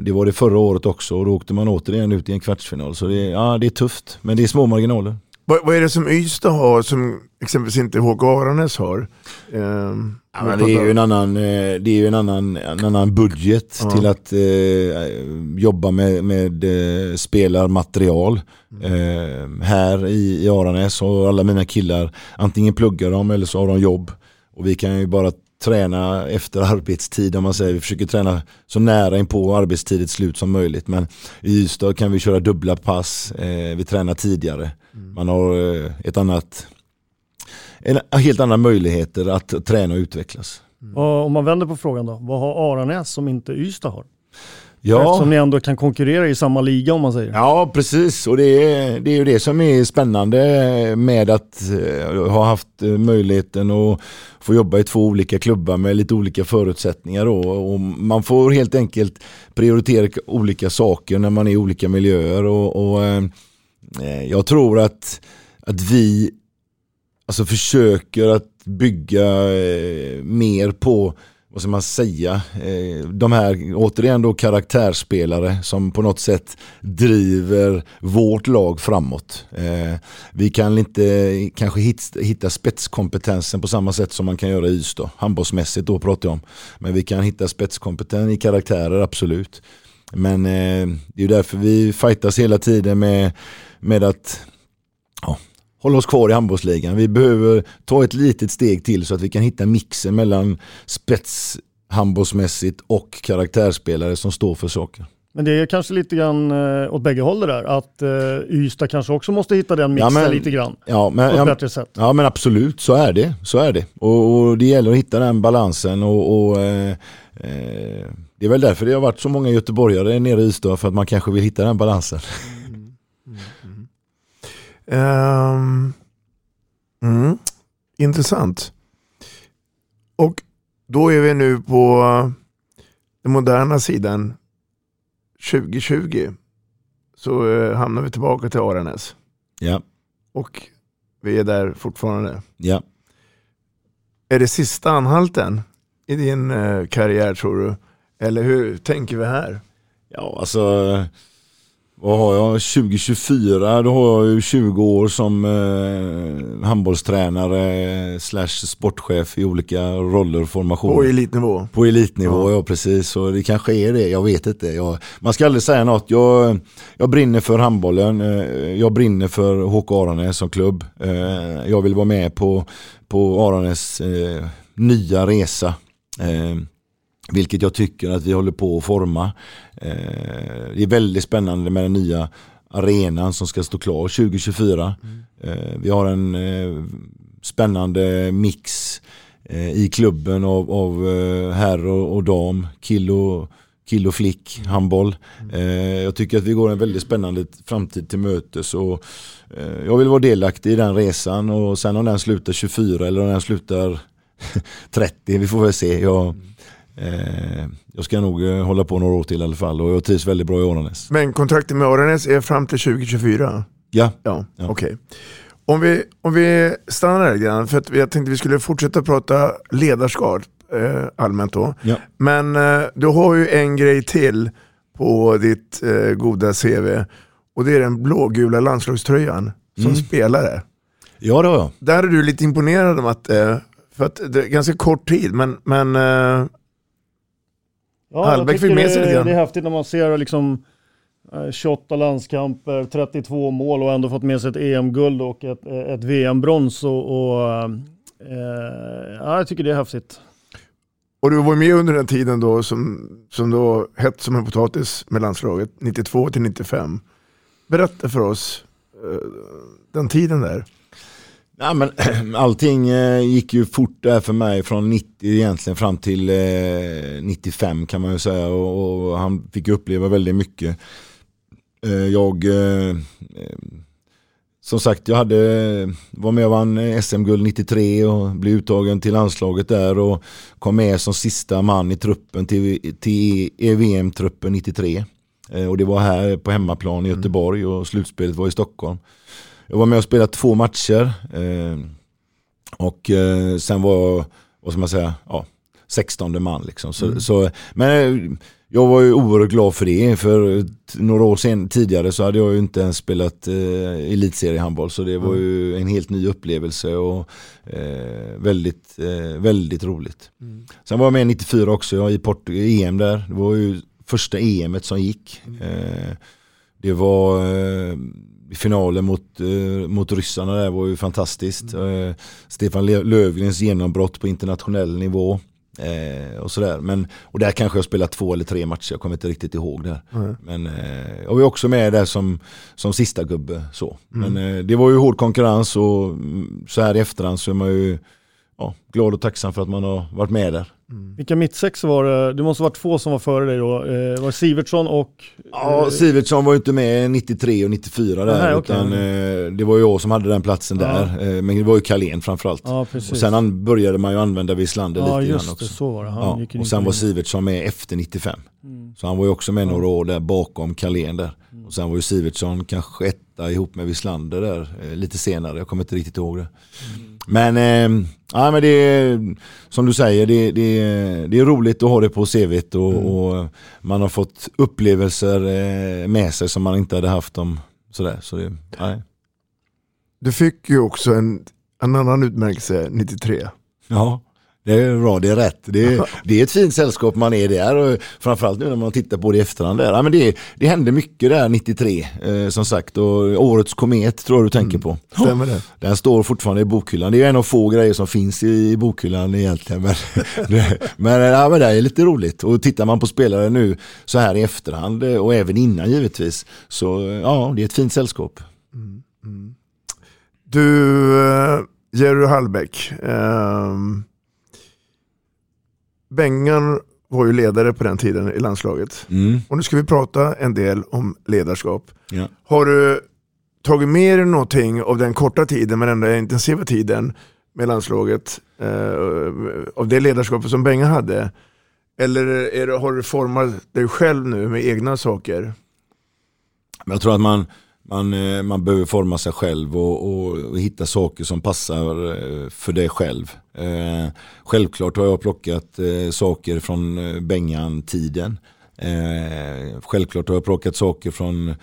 Speaker 4: det var det förra året också och då åkte man återigen ut i en kvartsfinal. Så det, ja, det är tufft men det är små marginaler.
Speaker 2: Vad, vad är det som Ystad har som exempelvis inte HK Aranäs har?
Speaker 4: Um, ja, det är ju en annan, eh, det är ju en annan, en annan budget ja. till att eh, jobba med, med eh, spelarmaterial. Eh, här i, i Aranäs och alla mina killar antingen pluggar de eller så har de jobb. Och vi kan ju bara träna efter arbetstid om man säger. Vi försöker träna så nära in på arbetstidets slut som möjligt. Men i Ystad kan vi köra dubbla pass. Eh, vi tränar tidigare. Mm. Man har eh, ett annat, en, helt andra möjligheter att träna och utvecklas.
Speaker 3: Mm. Och om man vänder på frågan då, vad har Aranäs som inte Ystad har? Ja. Eftersom ni ändå kan konkurrera i samma liga om man säger.
Speaker 4: Ja precis och det är, det är ju det som är spännande med att uh, ha haft uh, möjligheten att få jobba i två olika klubbar med lite olika förutsättningar. Då. Och man får helt enkelt prioritera olika saker när man är i olika miljöer. Och, och uh, jag tror att, att vi alltså försöker att bygga mer på vad ska man säga, eh, de här återigen då karaktärsspelare som på något sätt driver vårt lag framåt. Eh, vi kan inte kanske hitta spetskompetensen på samma sätt som man kan göra i Ystad, handbollsmässigt då pratar jag om. Men vi kan hitta spetskompetens i karaktärer, absolut. Men eh, det är därför vi fightas hela tiden med, med att hålla oss kvar i handbollsligan. Vi behöver ta ett litet steg till så att vi kan hitta mixen mellan spets handbollsmässigt och karaktärsspelare som står för saker.
Speaker 3: Men det är kanske lite grann eh, åt bägge håll det där, att eh, Ystad kanske också måste hitta den mixen ja, men, lite grann.
Speaker 4: Ja, men, på ett ja, bättre sätt. Ja men absolut, så är det. Så är det. Och, och det gäller att hitta den balansen och, och eh, eh, det är väl därför det har varit så många göteborgare nere i Ystad, för att man kanske vill hitta den balansen. Mm. Mm.
Speaker 2: Um, mm, intressant. Och då är vi nu på den moderna sidan. 2020 så eh, hamnar vi tillbaka till Aranäs.
Speaker 4: Ja.
Speaker 2: Och vi är där fortfarande.
Speaker 4: Ja.
Speaker 2: Är det sista anhalten i din eh, karriär tror du? Eller hur tänker vi här?
Speaker 4: Ja, alltså vad har jag? 2024, då har jag ju 20 år som eh, handbollstränare slash sportchef i olika roller och formationer.
Speaker 2: På elitnivå?
Speaker 4: På elitnivå, ja, ja precis. Så det kanske är det, jag vet inte. Jag, man ska aldrig säga något. Jag, jag brinner för handbollen. Eh, jag brinner för HK Aranäs som klubb. Eh, jag vill vara med på, på Aranäs eh, nya resa. Eh, vilket jag tycker att vi håller på att forma. Eh, det är väldigt spännande med den nya arenan som ska stå klar 2024. Mm. Eh, vi har en eh, spännande mix eh, i klubben av, av eh, herr och, och dam, kill och, kill och flick, handboll. Mm. Jag tycker att vi går en väldigt spännande framtid till mötes och jag vill vara delaktig i den resan och sen om den slutar 24 eller om den slutar 30, vi får väl se. Jag, mm jag ska nog eh, hålla på några år till i alla fall och jag trivs väldigt bra i Aranäs.
Speaker 2: Men kontraktet med Aranäs är fram till 2024?
Speaker 4: Ja.
Speaker 2: ja, ja. Okej. Okay. Om vi, om vi stannar där grann, för att jag tänkte vi skulle fortsätta prata ledarskap eh, allmänt då.
Speaker 4: Ja.
Speaker 2: Men eh, du har ju en grej till på ditt eh, goda CV och det är den blågula landslagströjan som mm. spelare.
Speaker 4: Ja det har jag.
Speaker 2: Där är du lite imponerad om att, eh, för att det är ganska kort tid, men, men
Speaker 3: Ja, Hallbäck fick med sig lite grann. Det är häftigt när man ser liksom 28 eh, landskamper, 32 mål och ändå fått med sig ett EM-guld och ett, ett VM-brons. Och, och eh, ja, jag tycker det är häftigt.
Speaker 2: Och du var med under den tiden då som, som då hett som en potatis med landslaget, 92 till 95. Berätta för oss eh, den tiden där.
Speaker 4: Ja, men, allting eh, gick ju fort där för mig från 90 egentligen fram till eh, 95 kan man ju säga och, och, han fick uppleva väldigt mycket. Eh, jag eh, som sagt, jag hade, var med och vann SM-guld 93 och blev uttagen till landslaget där och kom med som sista man i truppen till, till EVM-truppen 93. Eh, och det var här på hemmaplan i Göteborg och slutspelet var i Stockholm. Jag var med och spelade två matcher. Eh, och eh, sen var, vad ska man säga, ja, 16 man liksom. Så,
Speaker 2: Mm.
Speaker 4: så, men jag var ju oerhört glad för det. För några år sen, tidigare så hade jag ju inte ens spelat eh, elitseriehandboll. Så det var ju en helt ny upplevelse och eh, väldigt, eh, väldigt roligt. Sen var jag med 94 också, jag i Port EM där. Det var ju första EMet som gick. Eh, det var eh, finalen mot, eh, mot ryssarna där var ju fantastiskt. Eh, Stefan Löfgrens genombrott på internationell nivå. Eh, och sådär. Men, och där kanske jag spelat två eller tre matcher, jag kommer inte riktigt ihåg där.
Speaker 2: Nej.
Speaker 4: Men eh, jag var också med där som, som sista gubbe. Så.
Speaker 2: Mm.
Speaker 4: Men eh, det var ju hård konkurrens och mm, så här i efterhand så är man ju ja, glad och tacksam för att man har varit med där.
Speaker 3: Vilka mittsex var det? Det måste vara två som var före dig då. Eh, var det Sivertsson och...
Speaker 4: Ja,
Speaker 3: eh,
Speaker 4: Sivertsson var ju inte med 93 och 94 där.
Speaker 3: Nej,
Speaker 4: utan, eh, det var jag som hade den platsen
Speaker 3: Ja.
Speaker 4: där. Eh, men det var ju Carlén framförallt.
Speaker 3: Ja, precis.
Speaker 4: och sen an, började man ju använda Wislander
Speaker 3: Ja,
Speaker 4: lite grann
Speaker 3: det,
Speaker 4: också.
Speaker 3: så var det. Han
Speaker 4: Ja,
Speaker 3: gick ju
Speaker 4: och sen var. Sivertsson med efter 95.
Speaker 3: Mm.
Speaker 4: Så han var ju också med några år där bakom Carlén där. Och sen var ju Sivertsson kanske etta ihop med Wislander där eh, lite senare. Jag kommer inte riktigt ihåg det. Men, eh, ja, men det är, som du säger, det, det, det är roligt att ha det på CVt och, och man har fått upplevelser eh, med sig som man inte hade haft om sådär. Så det, nej.
Speaker 2: Du fick ju också en, en annan utmärkelse 93.
Speaker 4: Ja, det är bra, det är rätt. Det är, det är ett fint sällskap man är där och framförallt nu när man tittar på det i efterhand. Där. Ja, men det, det hände mycket där 93 eh, som sagt och årets komet tror jag du tänker på.
Speaker 2: Stämmer det?
Speaker 4: Den står fortfarande i bokhyllan. Det är en av få grejer som finns i bokhyllan egentligen. Men, det, men, ja, men det är lite roligt. Och tittar man på spelare nu så här i efterhand eh, och även innan givetvis. Så ja, det är ett fint sällskap.
Speaker 2: Du, eh, Jerry Hallbäck. ehm, Bengan var ju ledare på den tiden i landslaget.
Speaker 4: Mm.
Speaker 2: Och nu ska vi prata en del om ledarskap.
Speaker 4: Ja.
Speaker 2: Har du tagit med dig någonting av den korta tiden men ändå intensiva tiden med landslaget? Eh, av det ledarskapet som Bengan hade? Eller det, har du format dig själv nu med egna saker?
Speaker 4: Jag tror att man, man, eh, man behöver forma sig själv och, och, och hitta saker som passar eh, för dig själv. Eh, självklart har jag plockat eh, saker från eh, Bengan-tiden. Eh, självklart har jag plockat saker från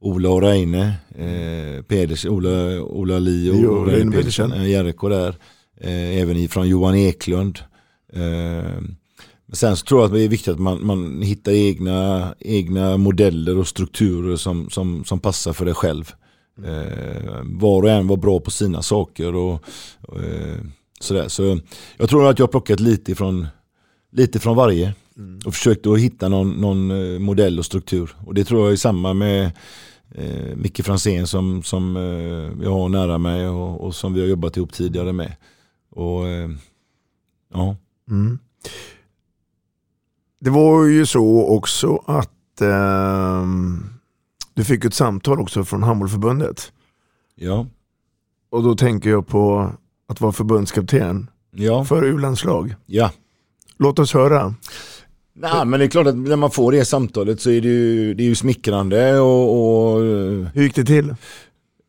Speaker 4: Ola och Reine, eh, Peders, Ola, Ola Li och
Speaker 2: Jo,
Speaker 4: Reine Pedersen,
Speaker 2: Pedersen.
Speaker 4: Jerko där. Även från Johan Eklund. Men sen så tror jag att det är viktigt att man, man hittar egna, egna modeller och strukturer som, som, som passar för dig själv. Eh, var och en var bra på sina saker och, och eh, sådär. Så jag tror att jag har plockat lite från, lite från varje och försökt att hitta någon, någon eh, modell och struktur. Och det tror jag är samma med eh, Micke Franzén som, som eh, jag har nära mig och, och som vi har jobbat ihop tidigare med. Och eh, ja.
Speaker 2: Mm. Det var ju så också att ehm, du fick ett samtal också från Handbollförbundet.
Speaker 4: Ja.
Speaker 2: Och då tänker jag på att vara förbundskapten
Speaker 4: Ja.
Speaker 2: för U-landslag.
Speaker 4: Ja.
Speaker 2: Låt oss höra.
Speaker 4: Nej, men det är klart att när man får det samtalet så är det ju, det är ju smickrande och, och
Speaker 2: Hur gick det till?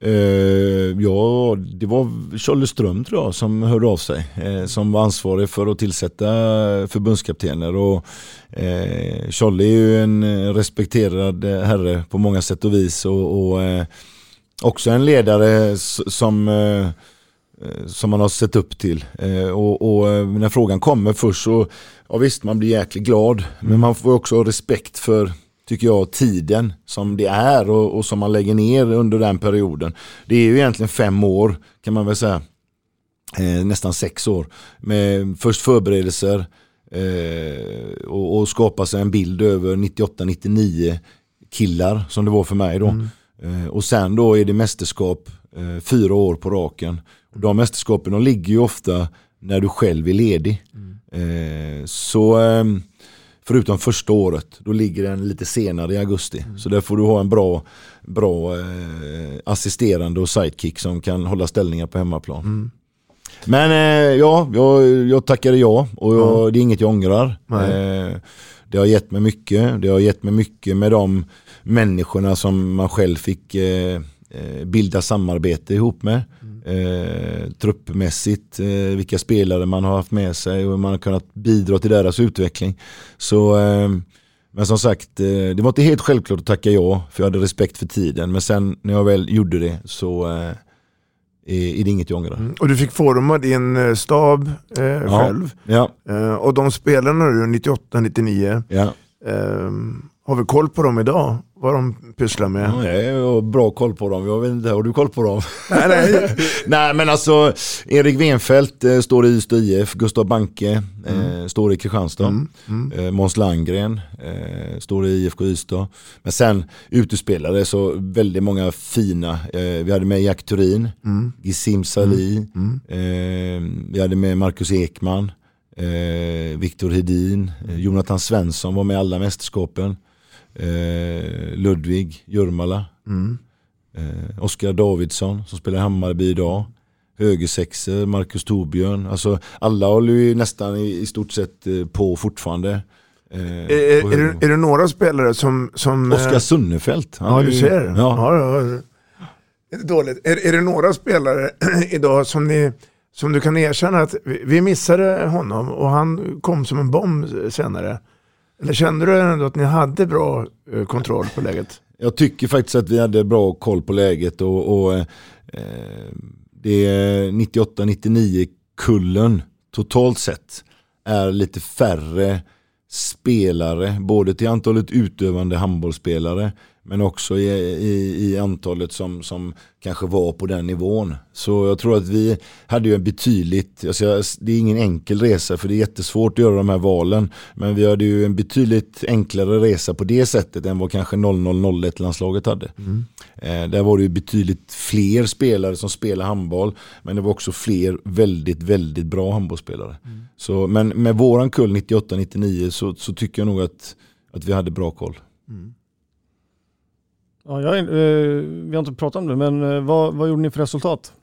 Speaker 4: Eh, ja, det var Charlie Ström tror jag som hörde av sig. Eh, som var ansvarig för att tillsätta förbundskaptener. Och, eh, Charlie är ju en eh, respekterad eh, herre på många sätt och vis. Och, och eh, också en ledare som, eh, eh, som man har sett upp till. Eh, och, och när frågan kommer först så, ja visst man blir jäkligt glad. Men man får också ha respekt för tycker jag, tiden som det är och, och som man lägger ner under den perioden. Det är ju egentligen fem år kan man väl säga. Eh, nästan sex år. Med först förberedelser eh, och, och skapa sig en bild över 98-99 killar som det var för mig då. Eh, och sen då är det mästerskap eh, fyra år på raken. Och de mästerskapen de ligger ju ofta när du själv är ledig. Eh, så ehm, Förutom första året, då ligger den lite senare i augusti.
Speaker 2: Mm.
Speaker 4: Så där får du ha en bra, bra eh, assisterande och sidekick som kan hålla ställningar på hemmaplan.
Speaker 2: Mm.
Speaker 4: Men eh, ja, jag, jag tackade ja och jag, det är inget jag ångrar. Eh, det har gett mig mycket. Det har gett mig mycket med de människorna som man själv fick eh, eh, bilda samarbete ihop med. Eh, truppmässigt, eh, vilka spelare man har haft med sig och man har kunnat bidra till deras utveckling. Så, eh, men som sagt, eh, det var inte helt självklart att tacka ja för jag hade respekt för tiden. Men sen när jag väl gjorde det så eh, är, det inget jag ångrar.
Speaker 2: Och du fick forma din eh, stab eh,
Speaker 4: Ja.
Speaker 2: själv.
Speaker 4: Ja,
Speaker 2: Eh, och de spelarna du, 98-99,
Speaker 4: ja.
Speaker 2: eh, har vi koll på dem idag? Vad de pysslar med?
Speaker 4: Ja, jag har bra koll på dem. Jag vet inte, har du koll på dem?
Speaker 2: Nej, nej.
Speaker 4: Nej men alltså, Erik Wenfeldt eh, står i Ystad IF, Gustav Banke eh, står i Kristianstad,
Speaker 2: Mm.
Speaker 4: Eh, Måns Landgren eh, står i IFK Ystad. Men sen utespelare så väldigt många fina. Eh, vi hade med Jack Turin,
Speaker 2: Mm.
Speaker 4: Gissim Salih, eh, vi hade med Marcus Ekman, Viktor Hedin, Jonathan Svensson var med i alla mästerskapen. Eh, Ludvig Jurmala.
Speaker 2: Mm.
Speaker 4: Eh, Oskar Davidsson som spelar i Hammarby idag. Högersexer, Marcus Torbjörn. Alltså alla håller ju nästan i, i stort sett eh, på fortfarande. Eh,
Speaker 2: Är,
Speaker 4: på
Speaker 2: är, är, det, är det några spelare som... som eh,
Speaker 4: Oskar Sunnefelt.
Speaker 2: Ja, du ser.
Speaker 4: Ja.
Speaker 2: Ja. Ja. Inte dåligt. Är, är det några spelare idag som, ni, som du kan erkänna att vi, vi missade honom och han kom som en bomb senare? Eller kände du ändå att ni hade bra eh, kontroll på läget?
Speaker 4: Jag tycker faktiskt att vi hade bra koll på läget och, och eh, det är 98-99 kullen totalt sett är lite färre spelare, både till antalet utövande handbollsspelare men också i, i, i antalet som, som kanske var på den nivån. Så jag tror att vi hade ju en betydligt, alltså det är ingen enkel resa för det är jättesvårt att göra de här valen. Men vi hade ju en betydligt enklare resa på det sättet än vad kanske 0001 landslaget hade. Eh, där var det ju betydligt fler spelare som spelar handboll. Men det var också fler väldigt, väldigt bra handbollsspelare. Så, men med våran kull 98-99 så, så tycker jag nog att, att vi hade bra koll.
Speaker 3: Ja, jag, eh, vi har inte pratat om det, men eh, vad, vad gjorde ni för resultat?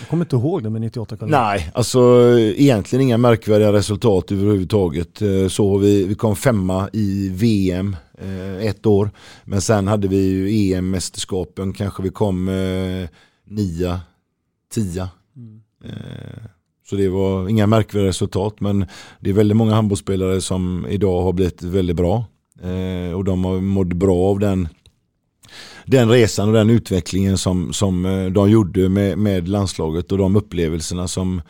Speaker 3: Jag kommer inte ihåg det med 98 kalender.
Speaker 4: Nej, alltså egentligen inga märkvärdiga resultat överhuvudtaget. Eh, Så vi, vi kom femma i VM eh, ett år. Men sen hade vi ju EM-mästerskapen, kanske vi kom eh, nia, tia. Eh, så det var inga märkvärdiga resultat. Men det är väldigt många handbollsspelare som idag har blivit väldigt bra. Eh, och de har mått bra av den den resan och den utvecklingen som, som eh, de gjorde med, med landslaget och de upplevelserna som,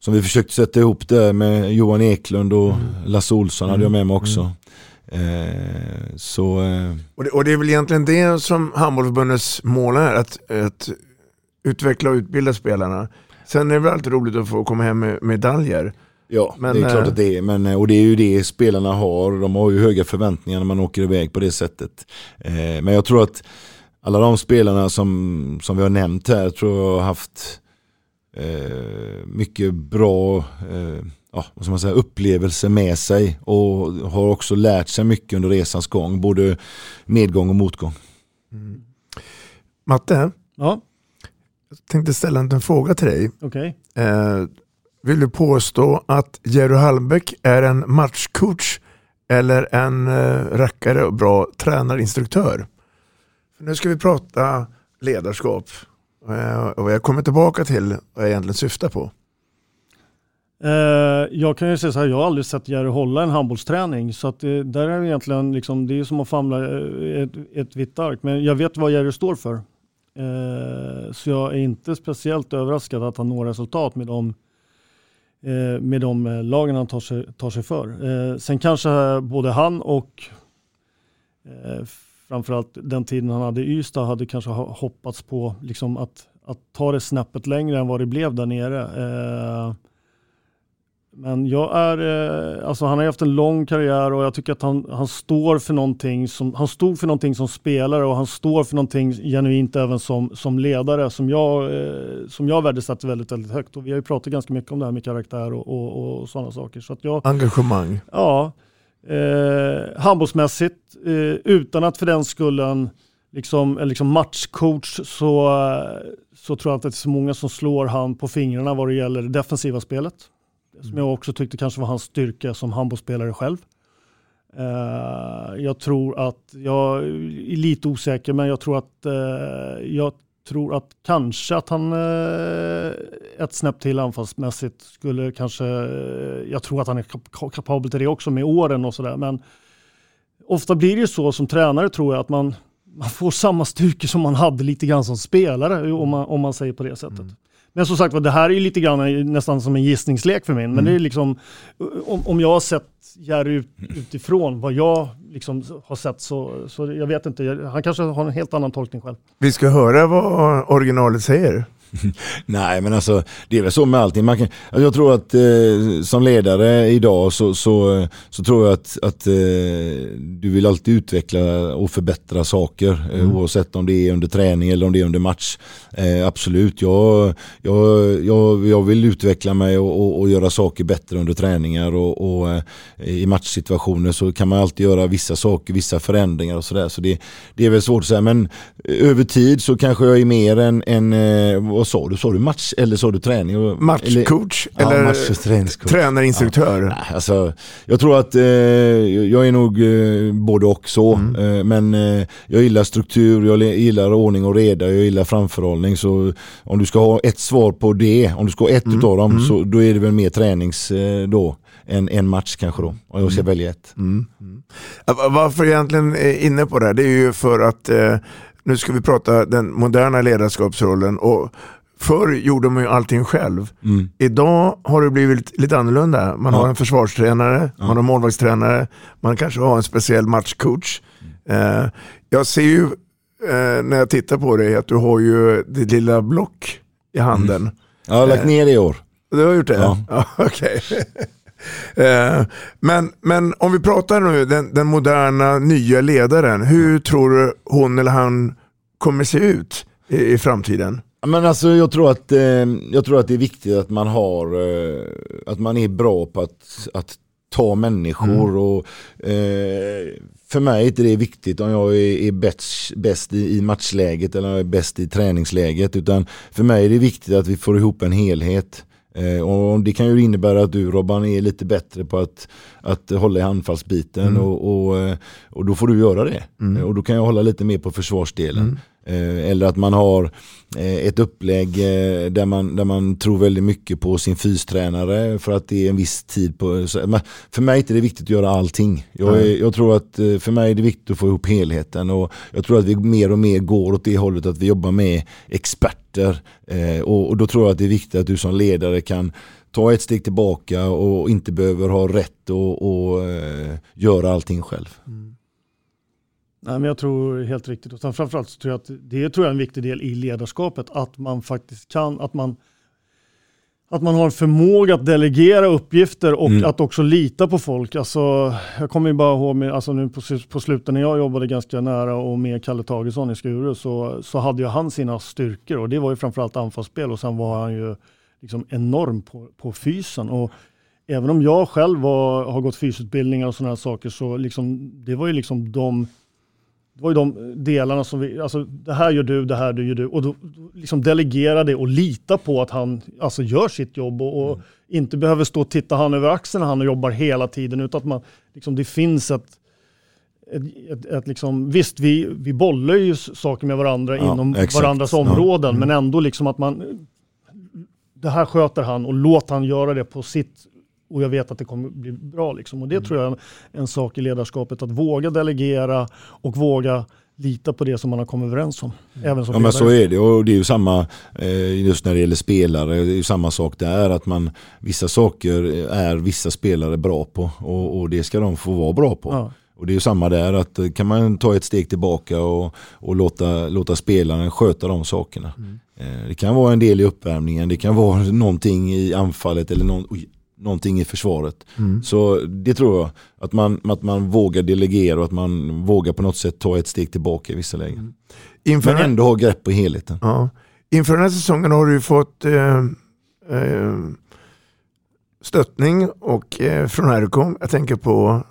Speaker 4: som vi försökte sätta ihop där med Johan Eklund och Lasse Olsson hade jag med mig också. Eh, så eh,
Speaker 2: Och det, och det är väl egentligen det som handbollsförbundets mål är, att, att utveckla och utbilda spelarna. Sen är det väl alltid roligt att få komma hem med medaljer.
Speaker 4: ja,
Speaker 2: Men,
Speaker 4: det är klart
Speaker 2: eh,
Speaker 4: att det är. Men, eh, och det är ju det spelarna har. De har ju höga förväntningar när man åker iväg på det sättet. Eh, men jag tror att alla de spelarna som, som vi har nämnt här tror jag har haft eh, mycket bra eh, ja, vad ska man säga, upplevelser med sig och har också lärt sig mycket under resans gång, både medgång och motgång.
Speaker 2: Matte,
Speaker 3: Ja,
Speaker 2: jag tänkte ställa en fråga till dig.
Speaker 3: okej.
Speaker 2: Eh, vill du påstå att Jerry Hallbäck är en matchcoach eller en eh, rackare och bra tränare-instruktör? För nu ska vi prata ledarskap. Eh, och jag kommer tillbaka till vad jag egentligen syftar på.
Speaker 3: Eh, jag kan ju säga så här, jag har aldrig sett Jerry hålla en handbollsträning. Så att det, där är det egentligen liksom, det är som att famla ett, ett vitt ark. Men jag vet vad Jerry står för. Så jag är inte speciellt överraskad att han når resultat med de, med de lagen han tar sig, tar sig för. Sen kanske både han och framförallt den tiden han hade i Ystad hade kanske ho- hoppats på liksom att, att ta det snäppet längre än vad det blev där nere. Eh, men jag är, eh, alltså han har haft en lång karriär och jag tycker att han, han står för någonting som, han stod för någonting som spelare och han står för någonting genuint även som, som ledare som jag, eh, som jag värdesätter väldigt, väldigt högt. Och vi har ju pratat ganska mycket om det här med karaktär och, och, och sådana saker. Så att jag,
Speaker 2: Engagemang.
Speaker 3: Ja, Eh, handbollsmässigt, eh, utan att för den skullen liksom, liksom matchcoach så, så tror jag inte att det är så många som slår han på fingrarna vad det gäller det defensiva spelet. Som jag också tyckte kanske var hans styrka som handbollsspelare själv. Uh, jag tror att, jag är lite osäker, men jag tror att, uh, jag tror att kanske att han eh, ett snäpp till anfallsmässigt skulle kanske, eh, jag tror att han är kapabel till det också med åren och sådär, men ofta blir det ju så som tränare tror jag att man, man får samma styrka som man hade lite grann som spelare om man, om man säger på det sättet. Mm. Men som sagt det här är lite grann nästan som en gissningslek för mig. Men mm. det är liksom, om, om jag har sett Jerry ut, utifrån vad jag liksom har sett så, så jag vet inte, han kanske har en helt annan tolkning själv.
Speaker 2: Vi ska höra vad originalet säger.
Speaker 4: Nej men alltså det är väl så med allting. Man kan, alltså, jag tror att eh, som ledare idag så, så, så tror jag att, att eh, du vill alltid utveckla och förbättra saker eh, mm. oavsett om det är under träning eller om det är under match. Eh, absolut, jag, jag, jag, jag vill utveckla mig och, och, och göra saker bättre under träningar och, och eh, i matchsituationer så kan man alltid göra vissa saker, vissa förändringar och sådär. Så det, det är väl svårt att säga men över tid så kanske jag är mer än, än vad sa du? Sa du match eller sa du träning?
Speaker 2: Matchcoach eller, eller ja, match tränarinstruktör? Ja.
Speaker 4: Alltså, jag tror att eh, jag är nog eh, både och så. Mm. Eh, men eh, jag gillar struktur, jag gillar ordning och reda, jag gillar framförhållning. Så om du ska ha ett svar på det, om du ska ha ett mm. utav dem, mm. så då är det väl mer tränings eh, då en, en match kanske då. Och jag ska mm. välja ett.
Speaker 2: Mm. Mm. Varför egentligen är inne på det här, det är ju för att eh, nu ska vi prata den moderna ledarskapsrollen och Förr gjorde man ju allting själv. Mm. Idag har det blivit lite annorlunda. Man ja. har en försvarstränare, ja. man har målvaktstränare, man kanske har en speciell matchcoach. Eh, jag ser ju eh, när jag tittar på dig att du har ju ditt lilla block i handen. Mm.
Speaker 4: Jag har lagt eh, ner det i år.
Speaker 2: Du har gjort det? Ja. ja okay. Eh, men, men om vi pratar nu den, den moderna nya ledaren. Hur tror du hon eller han kommer se ut i, i framtiden?
Speaker 4: Men alltså jag tror att, eh, jag tror att det är viktigt att man har, eh, att man är bra på att, att ta människor mm. och eh, för mig är inte det viktigt om jag är, är bäst, bäst i, i, matchläget eller är bäst i träningsläget utan för mig är det viktigt att vi får ihop en helhet. Eh, och det kan ju innebära att du Robban är lite bättre på att, att hålla i anfallsbiten mm. och, och, eh, och, då får du göra det. Mm. Och då kan jag hålla lite mer på försvarsdelen. Eh, eller att man har eh, ett upplägg eh, där man, där man tror väldigt mycket på sin fystränare för att det är en viss tid på. För mig är det viktigt att göra allting. Jag, är, jag, tror att för mig är det viktigt att få ihop helheten och jag tror att vi mer och mer går åt det hållet att vi jobbar med experter och, och då tror jag att det är viktigt att du som ledare kan ta ett steg tillbaka och inte behöver ha rätt och, och göra allting själv. Mm.
Speaker 3: Nej, men jag tror helt riktigt. Och framförallt så tror jag att det tror jag är en viktig del i ledarskapet. Att man faktiskt kan, att man, att man har en förmåga att delegera uppgifter och mm. att också lita på folk. Alltså, jag kommer ju bara ihåg, med, alltså nu på, på slutet när jag jobbade ganska nära och med Kalle Tagesson i Skuru så, så hade ju han sina styrkor och det var ju framförallt anfallsspel och sen var han ju liksom enorm på, på fysen. Och även om jag själv var, har gått fysutbildningar och sådana här saker så liksom, det var ju liksom de det var ju de delarna som vi, alltså det här gör du, det här du gör du. Och då liksom delegera det och lita på att han alltså, gör sitt jobb och, och mm. inte behöver stå och titta han över axeln när han jobbar hela tiden. Utan att man, liksom, det finns ett, ett, ett, ett liksom, visst, vi, vi bollar ju saker med varandra ja, inom exakt. varandras områden, ja. mm. men ändå liksom att man, det här sköter han och låt han göra det på sitt och jag vet att det kommer bli bra. Liksom. Och det mm. tror jag är en sak i ledarskapet, att våga delegera och våga lita på det som man har kommit överens om.
Speaker 4: Mm. Även som ja, men så är det och det är ju samma eh, just när det gäller spelare. Det är ju samma sak där att man vissa saker är vissa spelare bra på och, och det ska de få vara bra på. Ja. Och det är ju samma där att eh, kan man ta ett steg tillbaka och, och låta, låta spelaren sköta de sakerna. Mm. Eh, det kan vara en del i uppvärmningen, det kan vara någonting i anfallet eller någon, oj, någonting i försvaret. Mm. Så det tror jag, att man, att man vågar delegera och att man vågar på något sätt ta ett steg tillbaka i vissa lägen. Mm. Inför Men ändå ha grepp på helheten.
Speaker 2: Ja. Inför den här säsongen har du fått eh, eh, stöttning och, eh, från RK. Jag tänker på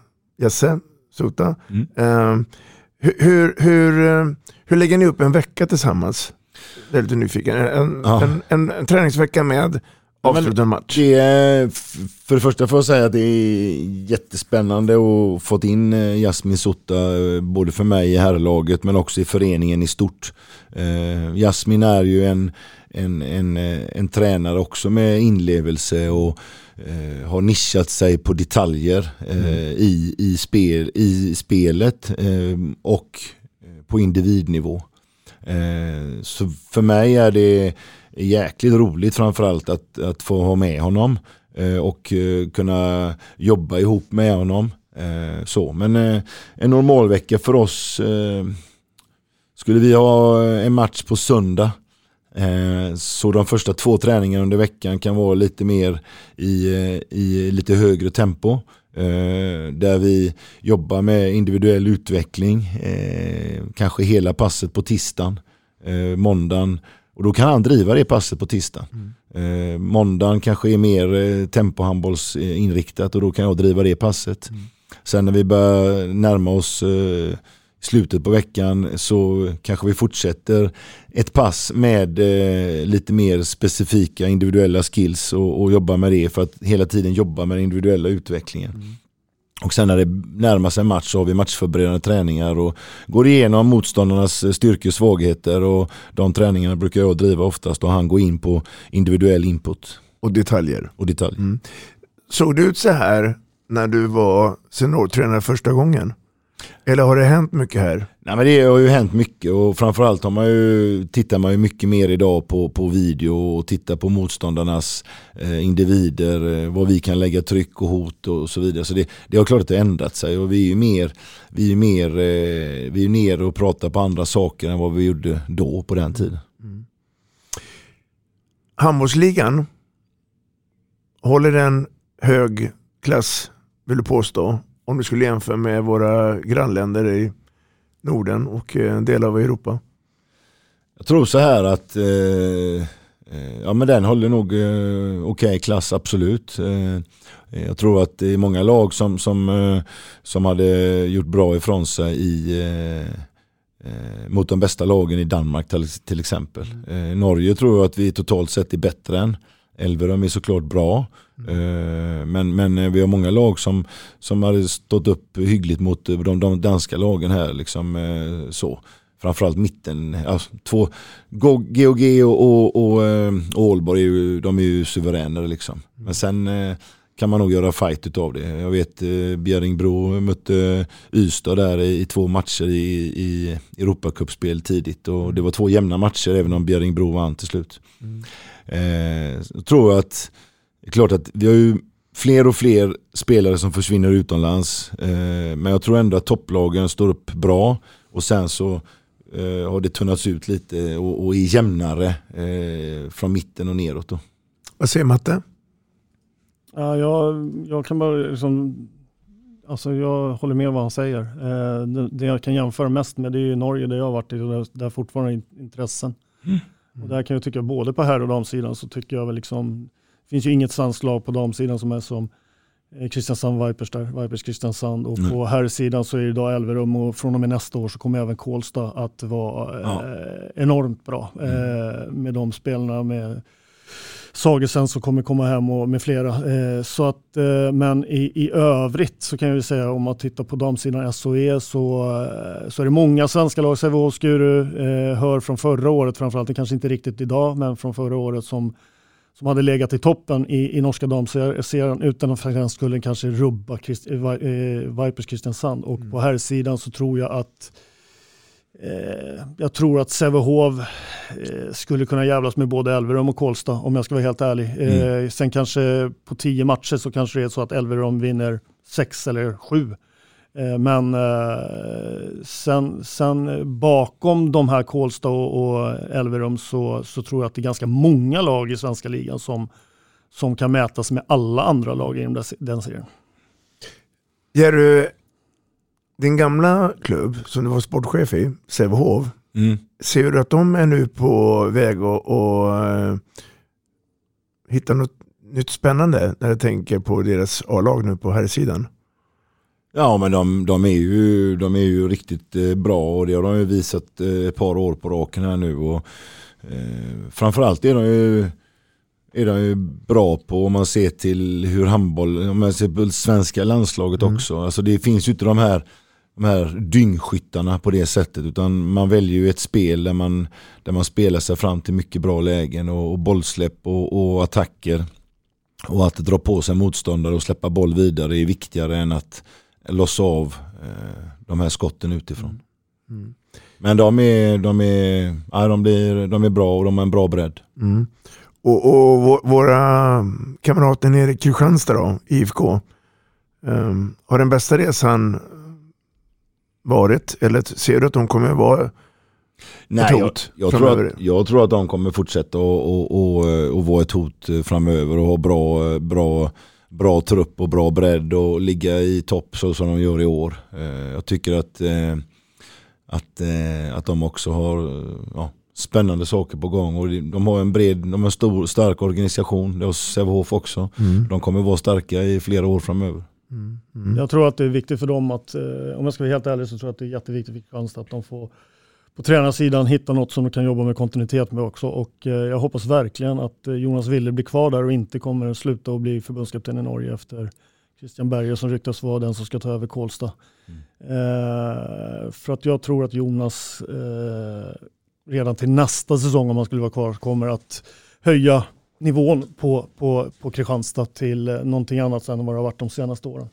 Speaker 2: Jesse Sota. Eh, hur, hur, hur, eh, hur lägger ni upp en vecka tillsammans? Det är lite nyfiken. En,
Speaker 4: Ja.
Speaker 2: en, en, en träningsvecka med avslutad match.
Speaker 4: Det är, för det första får jag säga att det är jättespännande att fått in eh, Jasmin Sotta eh, både för mig i herrlaget men också i föreningen i stort. Eh, Jasmin är ju en, en, en, eh, en tränare också med inlevelse och eh, har nischat sig på detaljer eh, i, i, spel, i spelet och på individnivå. Så för mig är det jäkligt roligt framförallt att, att få ha med honom eh, och eh, kunna jobba ihop med honom. Eh, så. Men eh, en normalvecka för oss eh, skulle vi ha eh, en match på söndag eh, Så de första två träningarna under veckan kan vara lite mer i, i lite högre tempo. Där vi jobbar med individuell utveckling. Kanske hela passet på tisdagen. Måndagen. Och då kan han driva det passet på tisdagen. Eh, Måndagen kanske är mer eh, tempohandbollsinriktat och då kan jag driva det passet. Sen när vi börjar närma oss eh, slutet på veckan så kanske vi fortsätter ett pass med eh, lite mer specifika individuella skills och, och jobba med det för att hela tiden jobba med den individuella utvecklingen. Och sen när det närmar sig match så har vi matchförberedande träningar och går igenom motståndarnas styrkor och svagheter och de träningarna brukar jag driva oftast och han går in på individuell input.
Speaker 2: Och detaljer.
Speaker 4: Och detaljer.
Speaker 2: Mm. Såg det ut så här när du var seniortränare första gången? Eller har det hänt mycket här?
Speaker 4: Nej, men det har ju hänt mycket och framförallt har man ju, tittar man ju mycket mer idag på, på video och tittar på motståndarnas eh, individer, eh, vad vi kan lägga tryck och hot och så vidare. Så det, det har klart att det ändrat sig och vi är ju mer, vi är mer, eh, vi är nere och pratar på andra saker än vad vi gjorde då på den tiden.
Speaker 2: Handbollsligan, håller den hög klass vill du påstå? Om du skulle jämföra med våra grannländer i Norden och eh, en del av Europa.
Speaker 4: Jag tror så här att eh, eh, ja, men den håller nog eh, okej klass, absolut. Eh, jag tror att det är många lag som, som, eh, som hade gjort bra ifrån sig i, eh, eh, mot de bästa lagen i Danmark till, till exempel. Eh, Norge tror jag att vi totalt sett är bättre än. Elverum är såklart bra. Eh, Men, men eh, vi har många lag som, som hade stått upp hyggligt mot eh, de, de danska lagen här. Liksom, så. Framförallt mitten. Alltså, två, Go- GOG och, och, och, och Aalborg är ju, de är ju suveränare. Liksom. Men sen kan man nog göra fight utav det. Jag vet Bjerringbro mötte Ystad där i, två matcher i, i Europacupspel tidigt. Och det var två jämna matcher även om Bjerringbro vann till slut. Eh, jag tror att det är klart att vi har ju fler och fler spelare som försvinner utomlands. Eh, men jag tror ändå att topplagen står upp bra. Och sen så eh, har det tunnats ut lite och, och är jämnare eh, från mitten och neråt. Då.
Speaker 2: Vad säger Matte?
Speaker 3: Ja, jag, jag kan bara liksom, alltså jag håller med vad han säger. Eh, det, det jag kan jämföra mest med det är ju Norge där jag har varit där, där fortfarande in- intressen. Och där kan jag tycka både på herr och damsidan så tycker jag väl liksom, det finns ju inget svenskt lag på damsidan som är som eh, Kristiansand Vipers där, Vipers Kristiansand och
Speaker 4: Nej.
Speaker 3: på herrsidan så är det idag Elverum och från och med nästa år så kommer även Kolstad att vara eh,
Speaker 4: Ja.
Speaker 3: enormt bra eh, med de spelarna med Sagersen som kommer komma hem och med flera. Eh, så att, eh, men i, i övrigt så kan jag säga om man tittar på damsidan SOE så, eh, så är det många svenska lag, Sävehof, Skuru, hör från förra året, framförallt det kanske inte riktigt idag, men från förra året som, som hade legat i toppen i, i norska damserien utan att för den skulle kanske rubba Christ, eh, Vi- Vipers Kristiansand. Och på här sidan så tror jag att Eh, jag tror att Sävehof eh, skulle kunna jävlas med både Elverum och Kolsta om jag ska vara helt ärlig. Eh, sen kanske på tio matcher så kanske det är så att Elverum vinner sex eller sju. Eh, men eh, sen, sen bakom de här Kolsta och, och Elverum så, så tror jag att det är ganska många lag i svenska ligan som, som kan mätas med alla andra lag i den serien.
Speaker 2: Jerry, din gamla klubb som du var sportchef i, Sävehof,
Speaker 4: Mm.
Speaker 2: ser du att de är nu på väg att eh, hitta något nytt spännande när du tänker på deras A-lag nu på här sidan?
Speaker 4: Ja men de, de, är ju, de är ju riktigt eh, bra och det har de ju visat eh, ett par år på raken här nu. Och, eh, framförallt är de ju är de ju bra på om man ser till hur handboll, om man ser på svenska landslaget mm. också. Alltså det finns ju inte de här, de här dyngskyttarna på det sättet utan man väljer ju ett spel där man, där man spelar sig fram till mycket bra lägen och, och bollsläpp och, och attacker. Och att dra på sig motståndare och släppa boll vidare är viktigare än att lossa av eh, de här skotten utifrån. Mm. Men de är, de, är, ja, de, blir, de är bra och de har en bra bredd.
Speaker 2: Mm. Och, och våra kamrater nere i Kristianstad då, IFK, um, har den bästa resan varit? Eller ser du att de kommer vara
Speaker 4: Nej, jag, jag, tror att, jag tror att de kommer fortsätta och, och, och, och vara ett hot framöver och ha bra, bra, bra trupp och bra bredd och ligga i topp så som de gör i år. Eh, jag tycker att, eh, att, eh, att de också har ja, spännande saker på gång. Och de har en bred, de har en stor, stark organisation. Det har Sävehof också. Mm. De kommer vara starka i flera år framöver.
Speaker 3: Mm. Mm. Jag tror att det är viktigt för dem att, eh, om jag ska vara helt ärlig, så tror jag att det är jätteviktigt för Kristianstad att de får på tränarsidan hitta något som de kan jobba med kontinuitet med också. Och eh, jag hoppas verkligen att eh, Jonas Wille blir kvar där och inte kommer att sluta och bli förbundskapten i Norge efter Christian Berger som ryktas vara den som ska ta över Kolsta. Mm. Eh, för att jag tror att Jonas eh, redan till nästa säsong om han skulle vara kvar kommer att höja nivån på, på, på Kristianstad till eh, någonting annat än vad det har varit de senaste åren.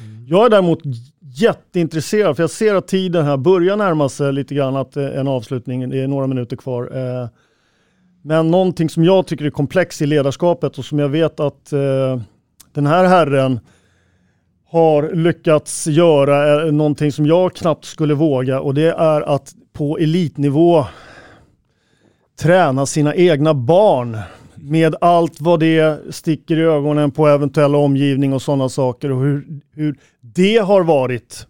Speaker 3: Mm. Jag är däremot jätteintresserad för jag ser att tiden här börjar närma sig lite grann att eh, en avslutning, det är några minuter kvar. Eh, men någonting som jag tycker är komplex i ledarskapet och som jag vet att den här herren har lyckats göra någonting som jag knappt skulle våga och det är att på elitnivå träna sina egna barn med allt vad det sticker i ögonen på eventuell omgivning och sådana saker och hur, hur det har varit.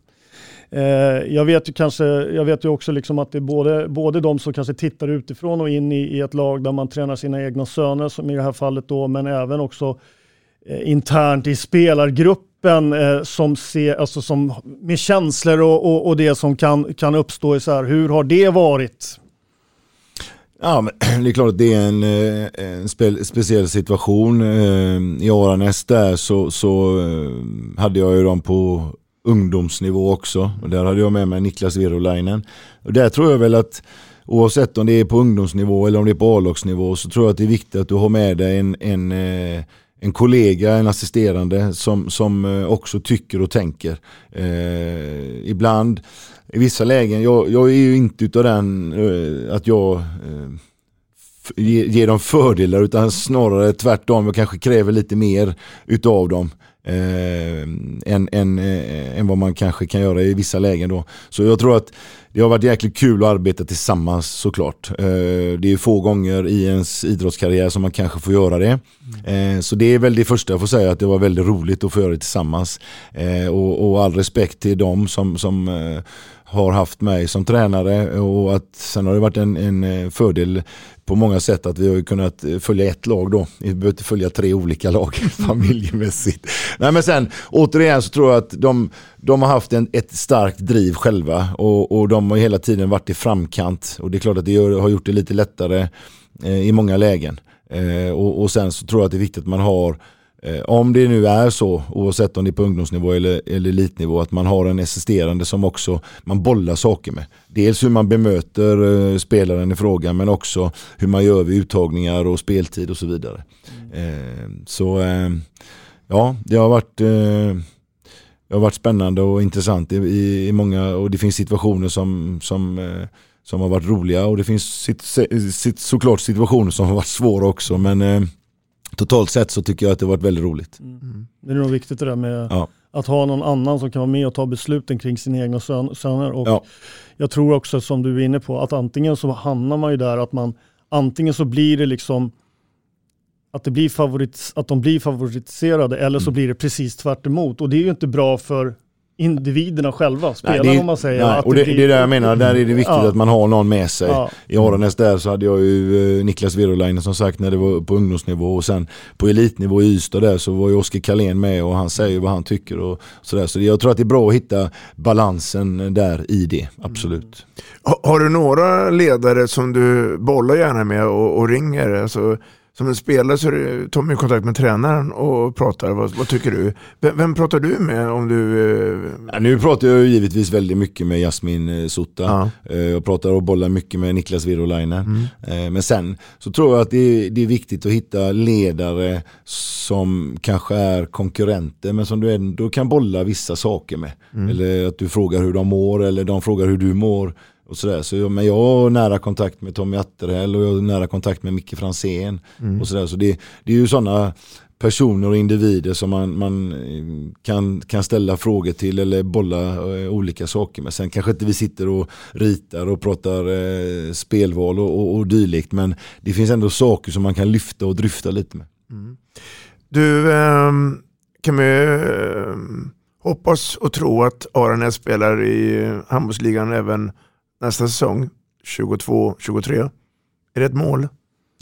Speaker 3: Eh, jag, vet ju kanske, jag vet ju också liksom att det är både, både de som kanske tittar utifrån och in i, i ett lag där man tränar sina egna söner, som i det här fallet då, men även också eh, internt i spelargruppen eh, som ser, alltså som, med känslor och, och, och, det som kan, kan uppstå i så här, hur har det varit?
Speaker 4: Ja, men det är klart att det är en, eh, en spe, speciell situation. Eh, I Aranäs där så, så eh, hade jag ju dem på ungdomsnivå också. Och där hade jag med mig Niklas Virolainen. Och där tror jag väl att oavsett om det är på ungdomsnivå eller om det är på A-lagsnivå så tror jag att det är viktigt att du har med dig en, en, en kollega, en assisterande som, som eh, också tycker och tänker. Eh, ibland i vissa lägen, jag, jag är ju inte utav den eh, att jag eh, ger ge dem fördelar utan snarare tvärtom. Jag kanske kräver lite mer utav dem. Eh, än, än, eh, än vad man kanske kan göra i vissa lägen då. Så jag tror att det har varit jäkligt kul att arbeta tillsammans såklart. Eh, det är få gånger i ens idrottskarriär som man kanske får göra det. Eh, så det är väl det första jag får säga, att det var väldigt roligt att få göra det tillsammans. Eh, och, och all respekt till dem som, som har haft mig som tränare och att sen har det varit en, en eh, fördel på många sätt att vi har kunnat eh, följa ett lag då. Vi behöver inte följa tre olika lag familjemässigt. Nej men sen återigen så tror jag att de, de har haft en, ett starkt driv själva och, och de har hela tiden varit i framkant och det är klart att det har gjort det lite lättare eh, i många lägen. Eh, och, och sen så tror jag att det är viktigt att man har Eh, Eh, om det nu är så, oavsett om det är på ungdomsnivå eller, eller elitnivå, att man har en assisterande som också man bollar saker med. Dels hur man bemöter eh, spelaren i fråga men också hur man gör vid uttagningar och speltid och så vidare. Mm. Så ja, det har varit det har varit spännande och intressant i, i, i, många och det finns situationer som, som, som har varit roliga och det finns sitt, sitt, såklart situationer som har varit svåra också men totalt sett så tycker jag att det har varit väldigt roligt. Mm.
Speaker 3: Det är nog viktigt det där med ja. att ha någon annan som kan vara med och ta besluten kring sina egna söner. Och ja. Jag tror också som du är inne på att antingen så hamnar man ju där att man antingen så blir det liksom att, det blir favorit, att de blir favoritiserade eller så mm. blir det precis tvärt emot. Och det är ju inte bra för individerna själva, spelarna
Speaker 4: Nej, det,
Speaker 3: om man säger.
Speaker 4: nej,
Speaker 3: att
Speaker 4: och det,
Speaker 3: blir-
Speaker 4: det är det jag menar, där är det viktigt
Speaker 3: Ja.
Speaker 4: att man har någon med sig.
Speaker 3: Ja.
Speaker 4: I Aranäs där så hade jag ju eh, Niklas Virolainen som sagt när det var på ungdomsnivå och sen på elitnivå i Ystad där så var ju Oskar Karlén med och han säger vad han tycker och sådär. Så det- jag tror att det är bra att hitta balansen där i det, absolut.
Speaker 2: Ha- Har du några ledare som du bollar gärna med och, och ringer? Alltså, som en spelare så tar man kontakt med tränaren och pratar. Vad, vad tycker du? Vem, vem pratar du med om du... eh,
Speaker 4: Ja, nu pratar jag givetvis väldigt mycket med Jasmin eh, Sutta. Eh, Jag pratar och bollar mycket med Niklas Virolainen. Eh, Men sen så tror jag att det är, det är viktigt att hitta ledare som kanske är konkurrenter men som du ändå kan bolla vissa saker med.
Speaker 2: Mm.
Speaker 4: Eller att du frågar hur de mår eller de frågar hur du mår. Och sådär. Så men jag har nära kontakt med Tommy Atterhäll och jag har nära kontakt med Micke Franzén.
Speaker 2: Mm.
Speaker 4: Och sådär. Så det, det är ju sådana personer och individer som man, man eh, kan, kan ställa frågor till eller bolla eh, olika saker med. Sen kanske inte vi sitter och ritar och pratar eh, spelval och, och, och dylikt men det finns ändå saker som man kan lyfta och dryfta lite med.
Speaker 2: Du, ehm, kan vi ehm, hoppas och tro att Aranäs spelar i handbollsligan även nästa säsong, 22-23? Är det ett mål?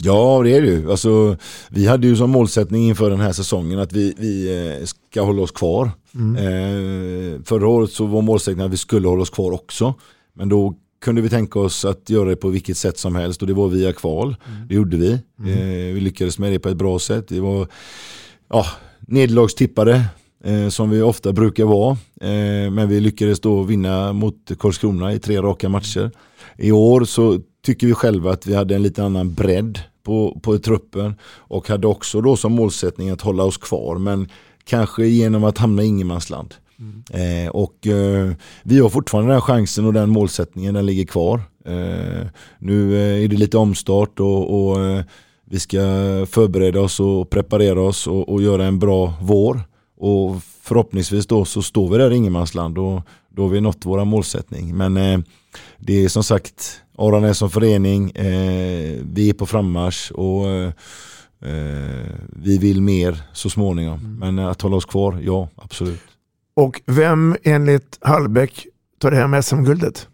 Speaker 4: Ja det är det ju. Alltså, vi hade ju som målsättning inför den här säsongen att vi, vi eh, ska hålla oss kvar. Eh, förra året så var målsättningen att vi skulle hålla oss kvar också. Men då kunde vi tänka oss att göra det på vilket sätt som helst och det var via kval. Det gjorde vi. Eh, vi lyckades med det på ett bra sätt. Det var ja, nederlagstippare eh, som vi ofta brukar vara. Eh, men vi lyckades då vinna mot Karlskrona i tre raka matcher. I år så tycker vi själva att vi hade en lite annan bredd på, på truppen och hade också då som målsättning att hålla oss kvar men kanske genom att hamna i ingenmansland. Eh, och eh, vi har fortfarande den chansen och den målsättningen, den ligger kvar. Eh, nu eh, är det lite omstart och, och eh, vi ska förbereda oss och preparera oss och, och göra en bra vår. Och förhoppningsvis då så står vi där i ingenmansland och då har vi nått våra målsättning. Men eh, det är som sagt Aranäs som förening, eh, vi är på frammarsch och eh, vi vill mer så småningom. Men eh, att hålla oss kvar, ja absolut.
Speaker 2: Och vem enligt Hallbäck tar det här med SM-guldet?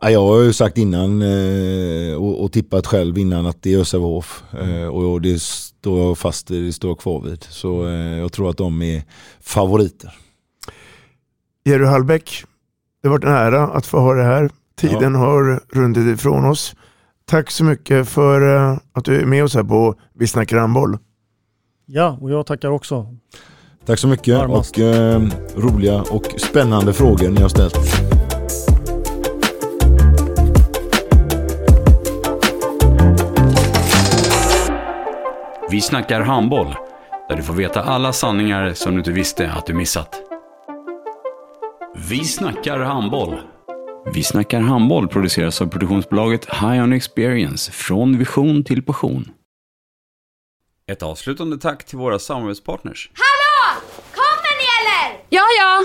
Speaker 4: Ja, jag har ju sagt innan eh, och, och tippat själv innan att det är Ösävehof eh, och det står jag fast det står jag kvar vid. Så eh, jag tror att de är favoriter.
Speaker 2: Jerry Hallbäck, det har varit en ära att få ha det här. Tiden har runnit ifrån oss. Tack så mycket för att du är med oss här på Vi snackar handboll.
Speaker 3: Ja, och jag tackar också.
Speaker 4: Tack så mycket
Speaker 3: Varmast.
Speaker 4: och eh, roliga och spännande frågor ni har ställt.
Speaker 1: Vi snackar handboll, där du får veta alla sanningar som du inte visste att du missat. Vi snackar handboll. Vi snackar handboll produceras av produktionsbolaget High On Experience, från vision till passion. Ett avslutande tack till våra samarbetspartners.
Speaker 5: Hallå! Kommer ni eller?
Speaker 6: Ja, ja.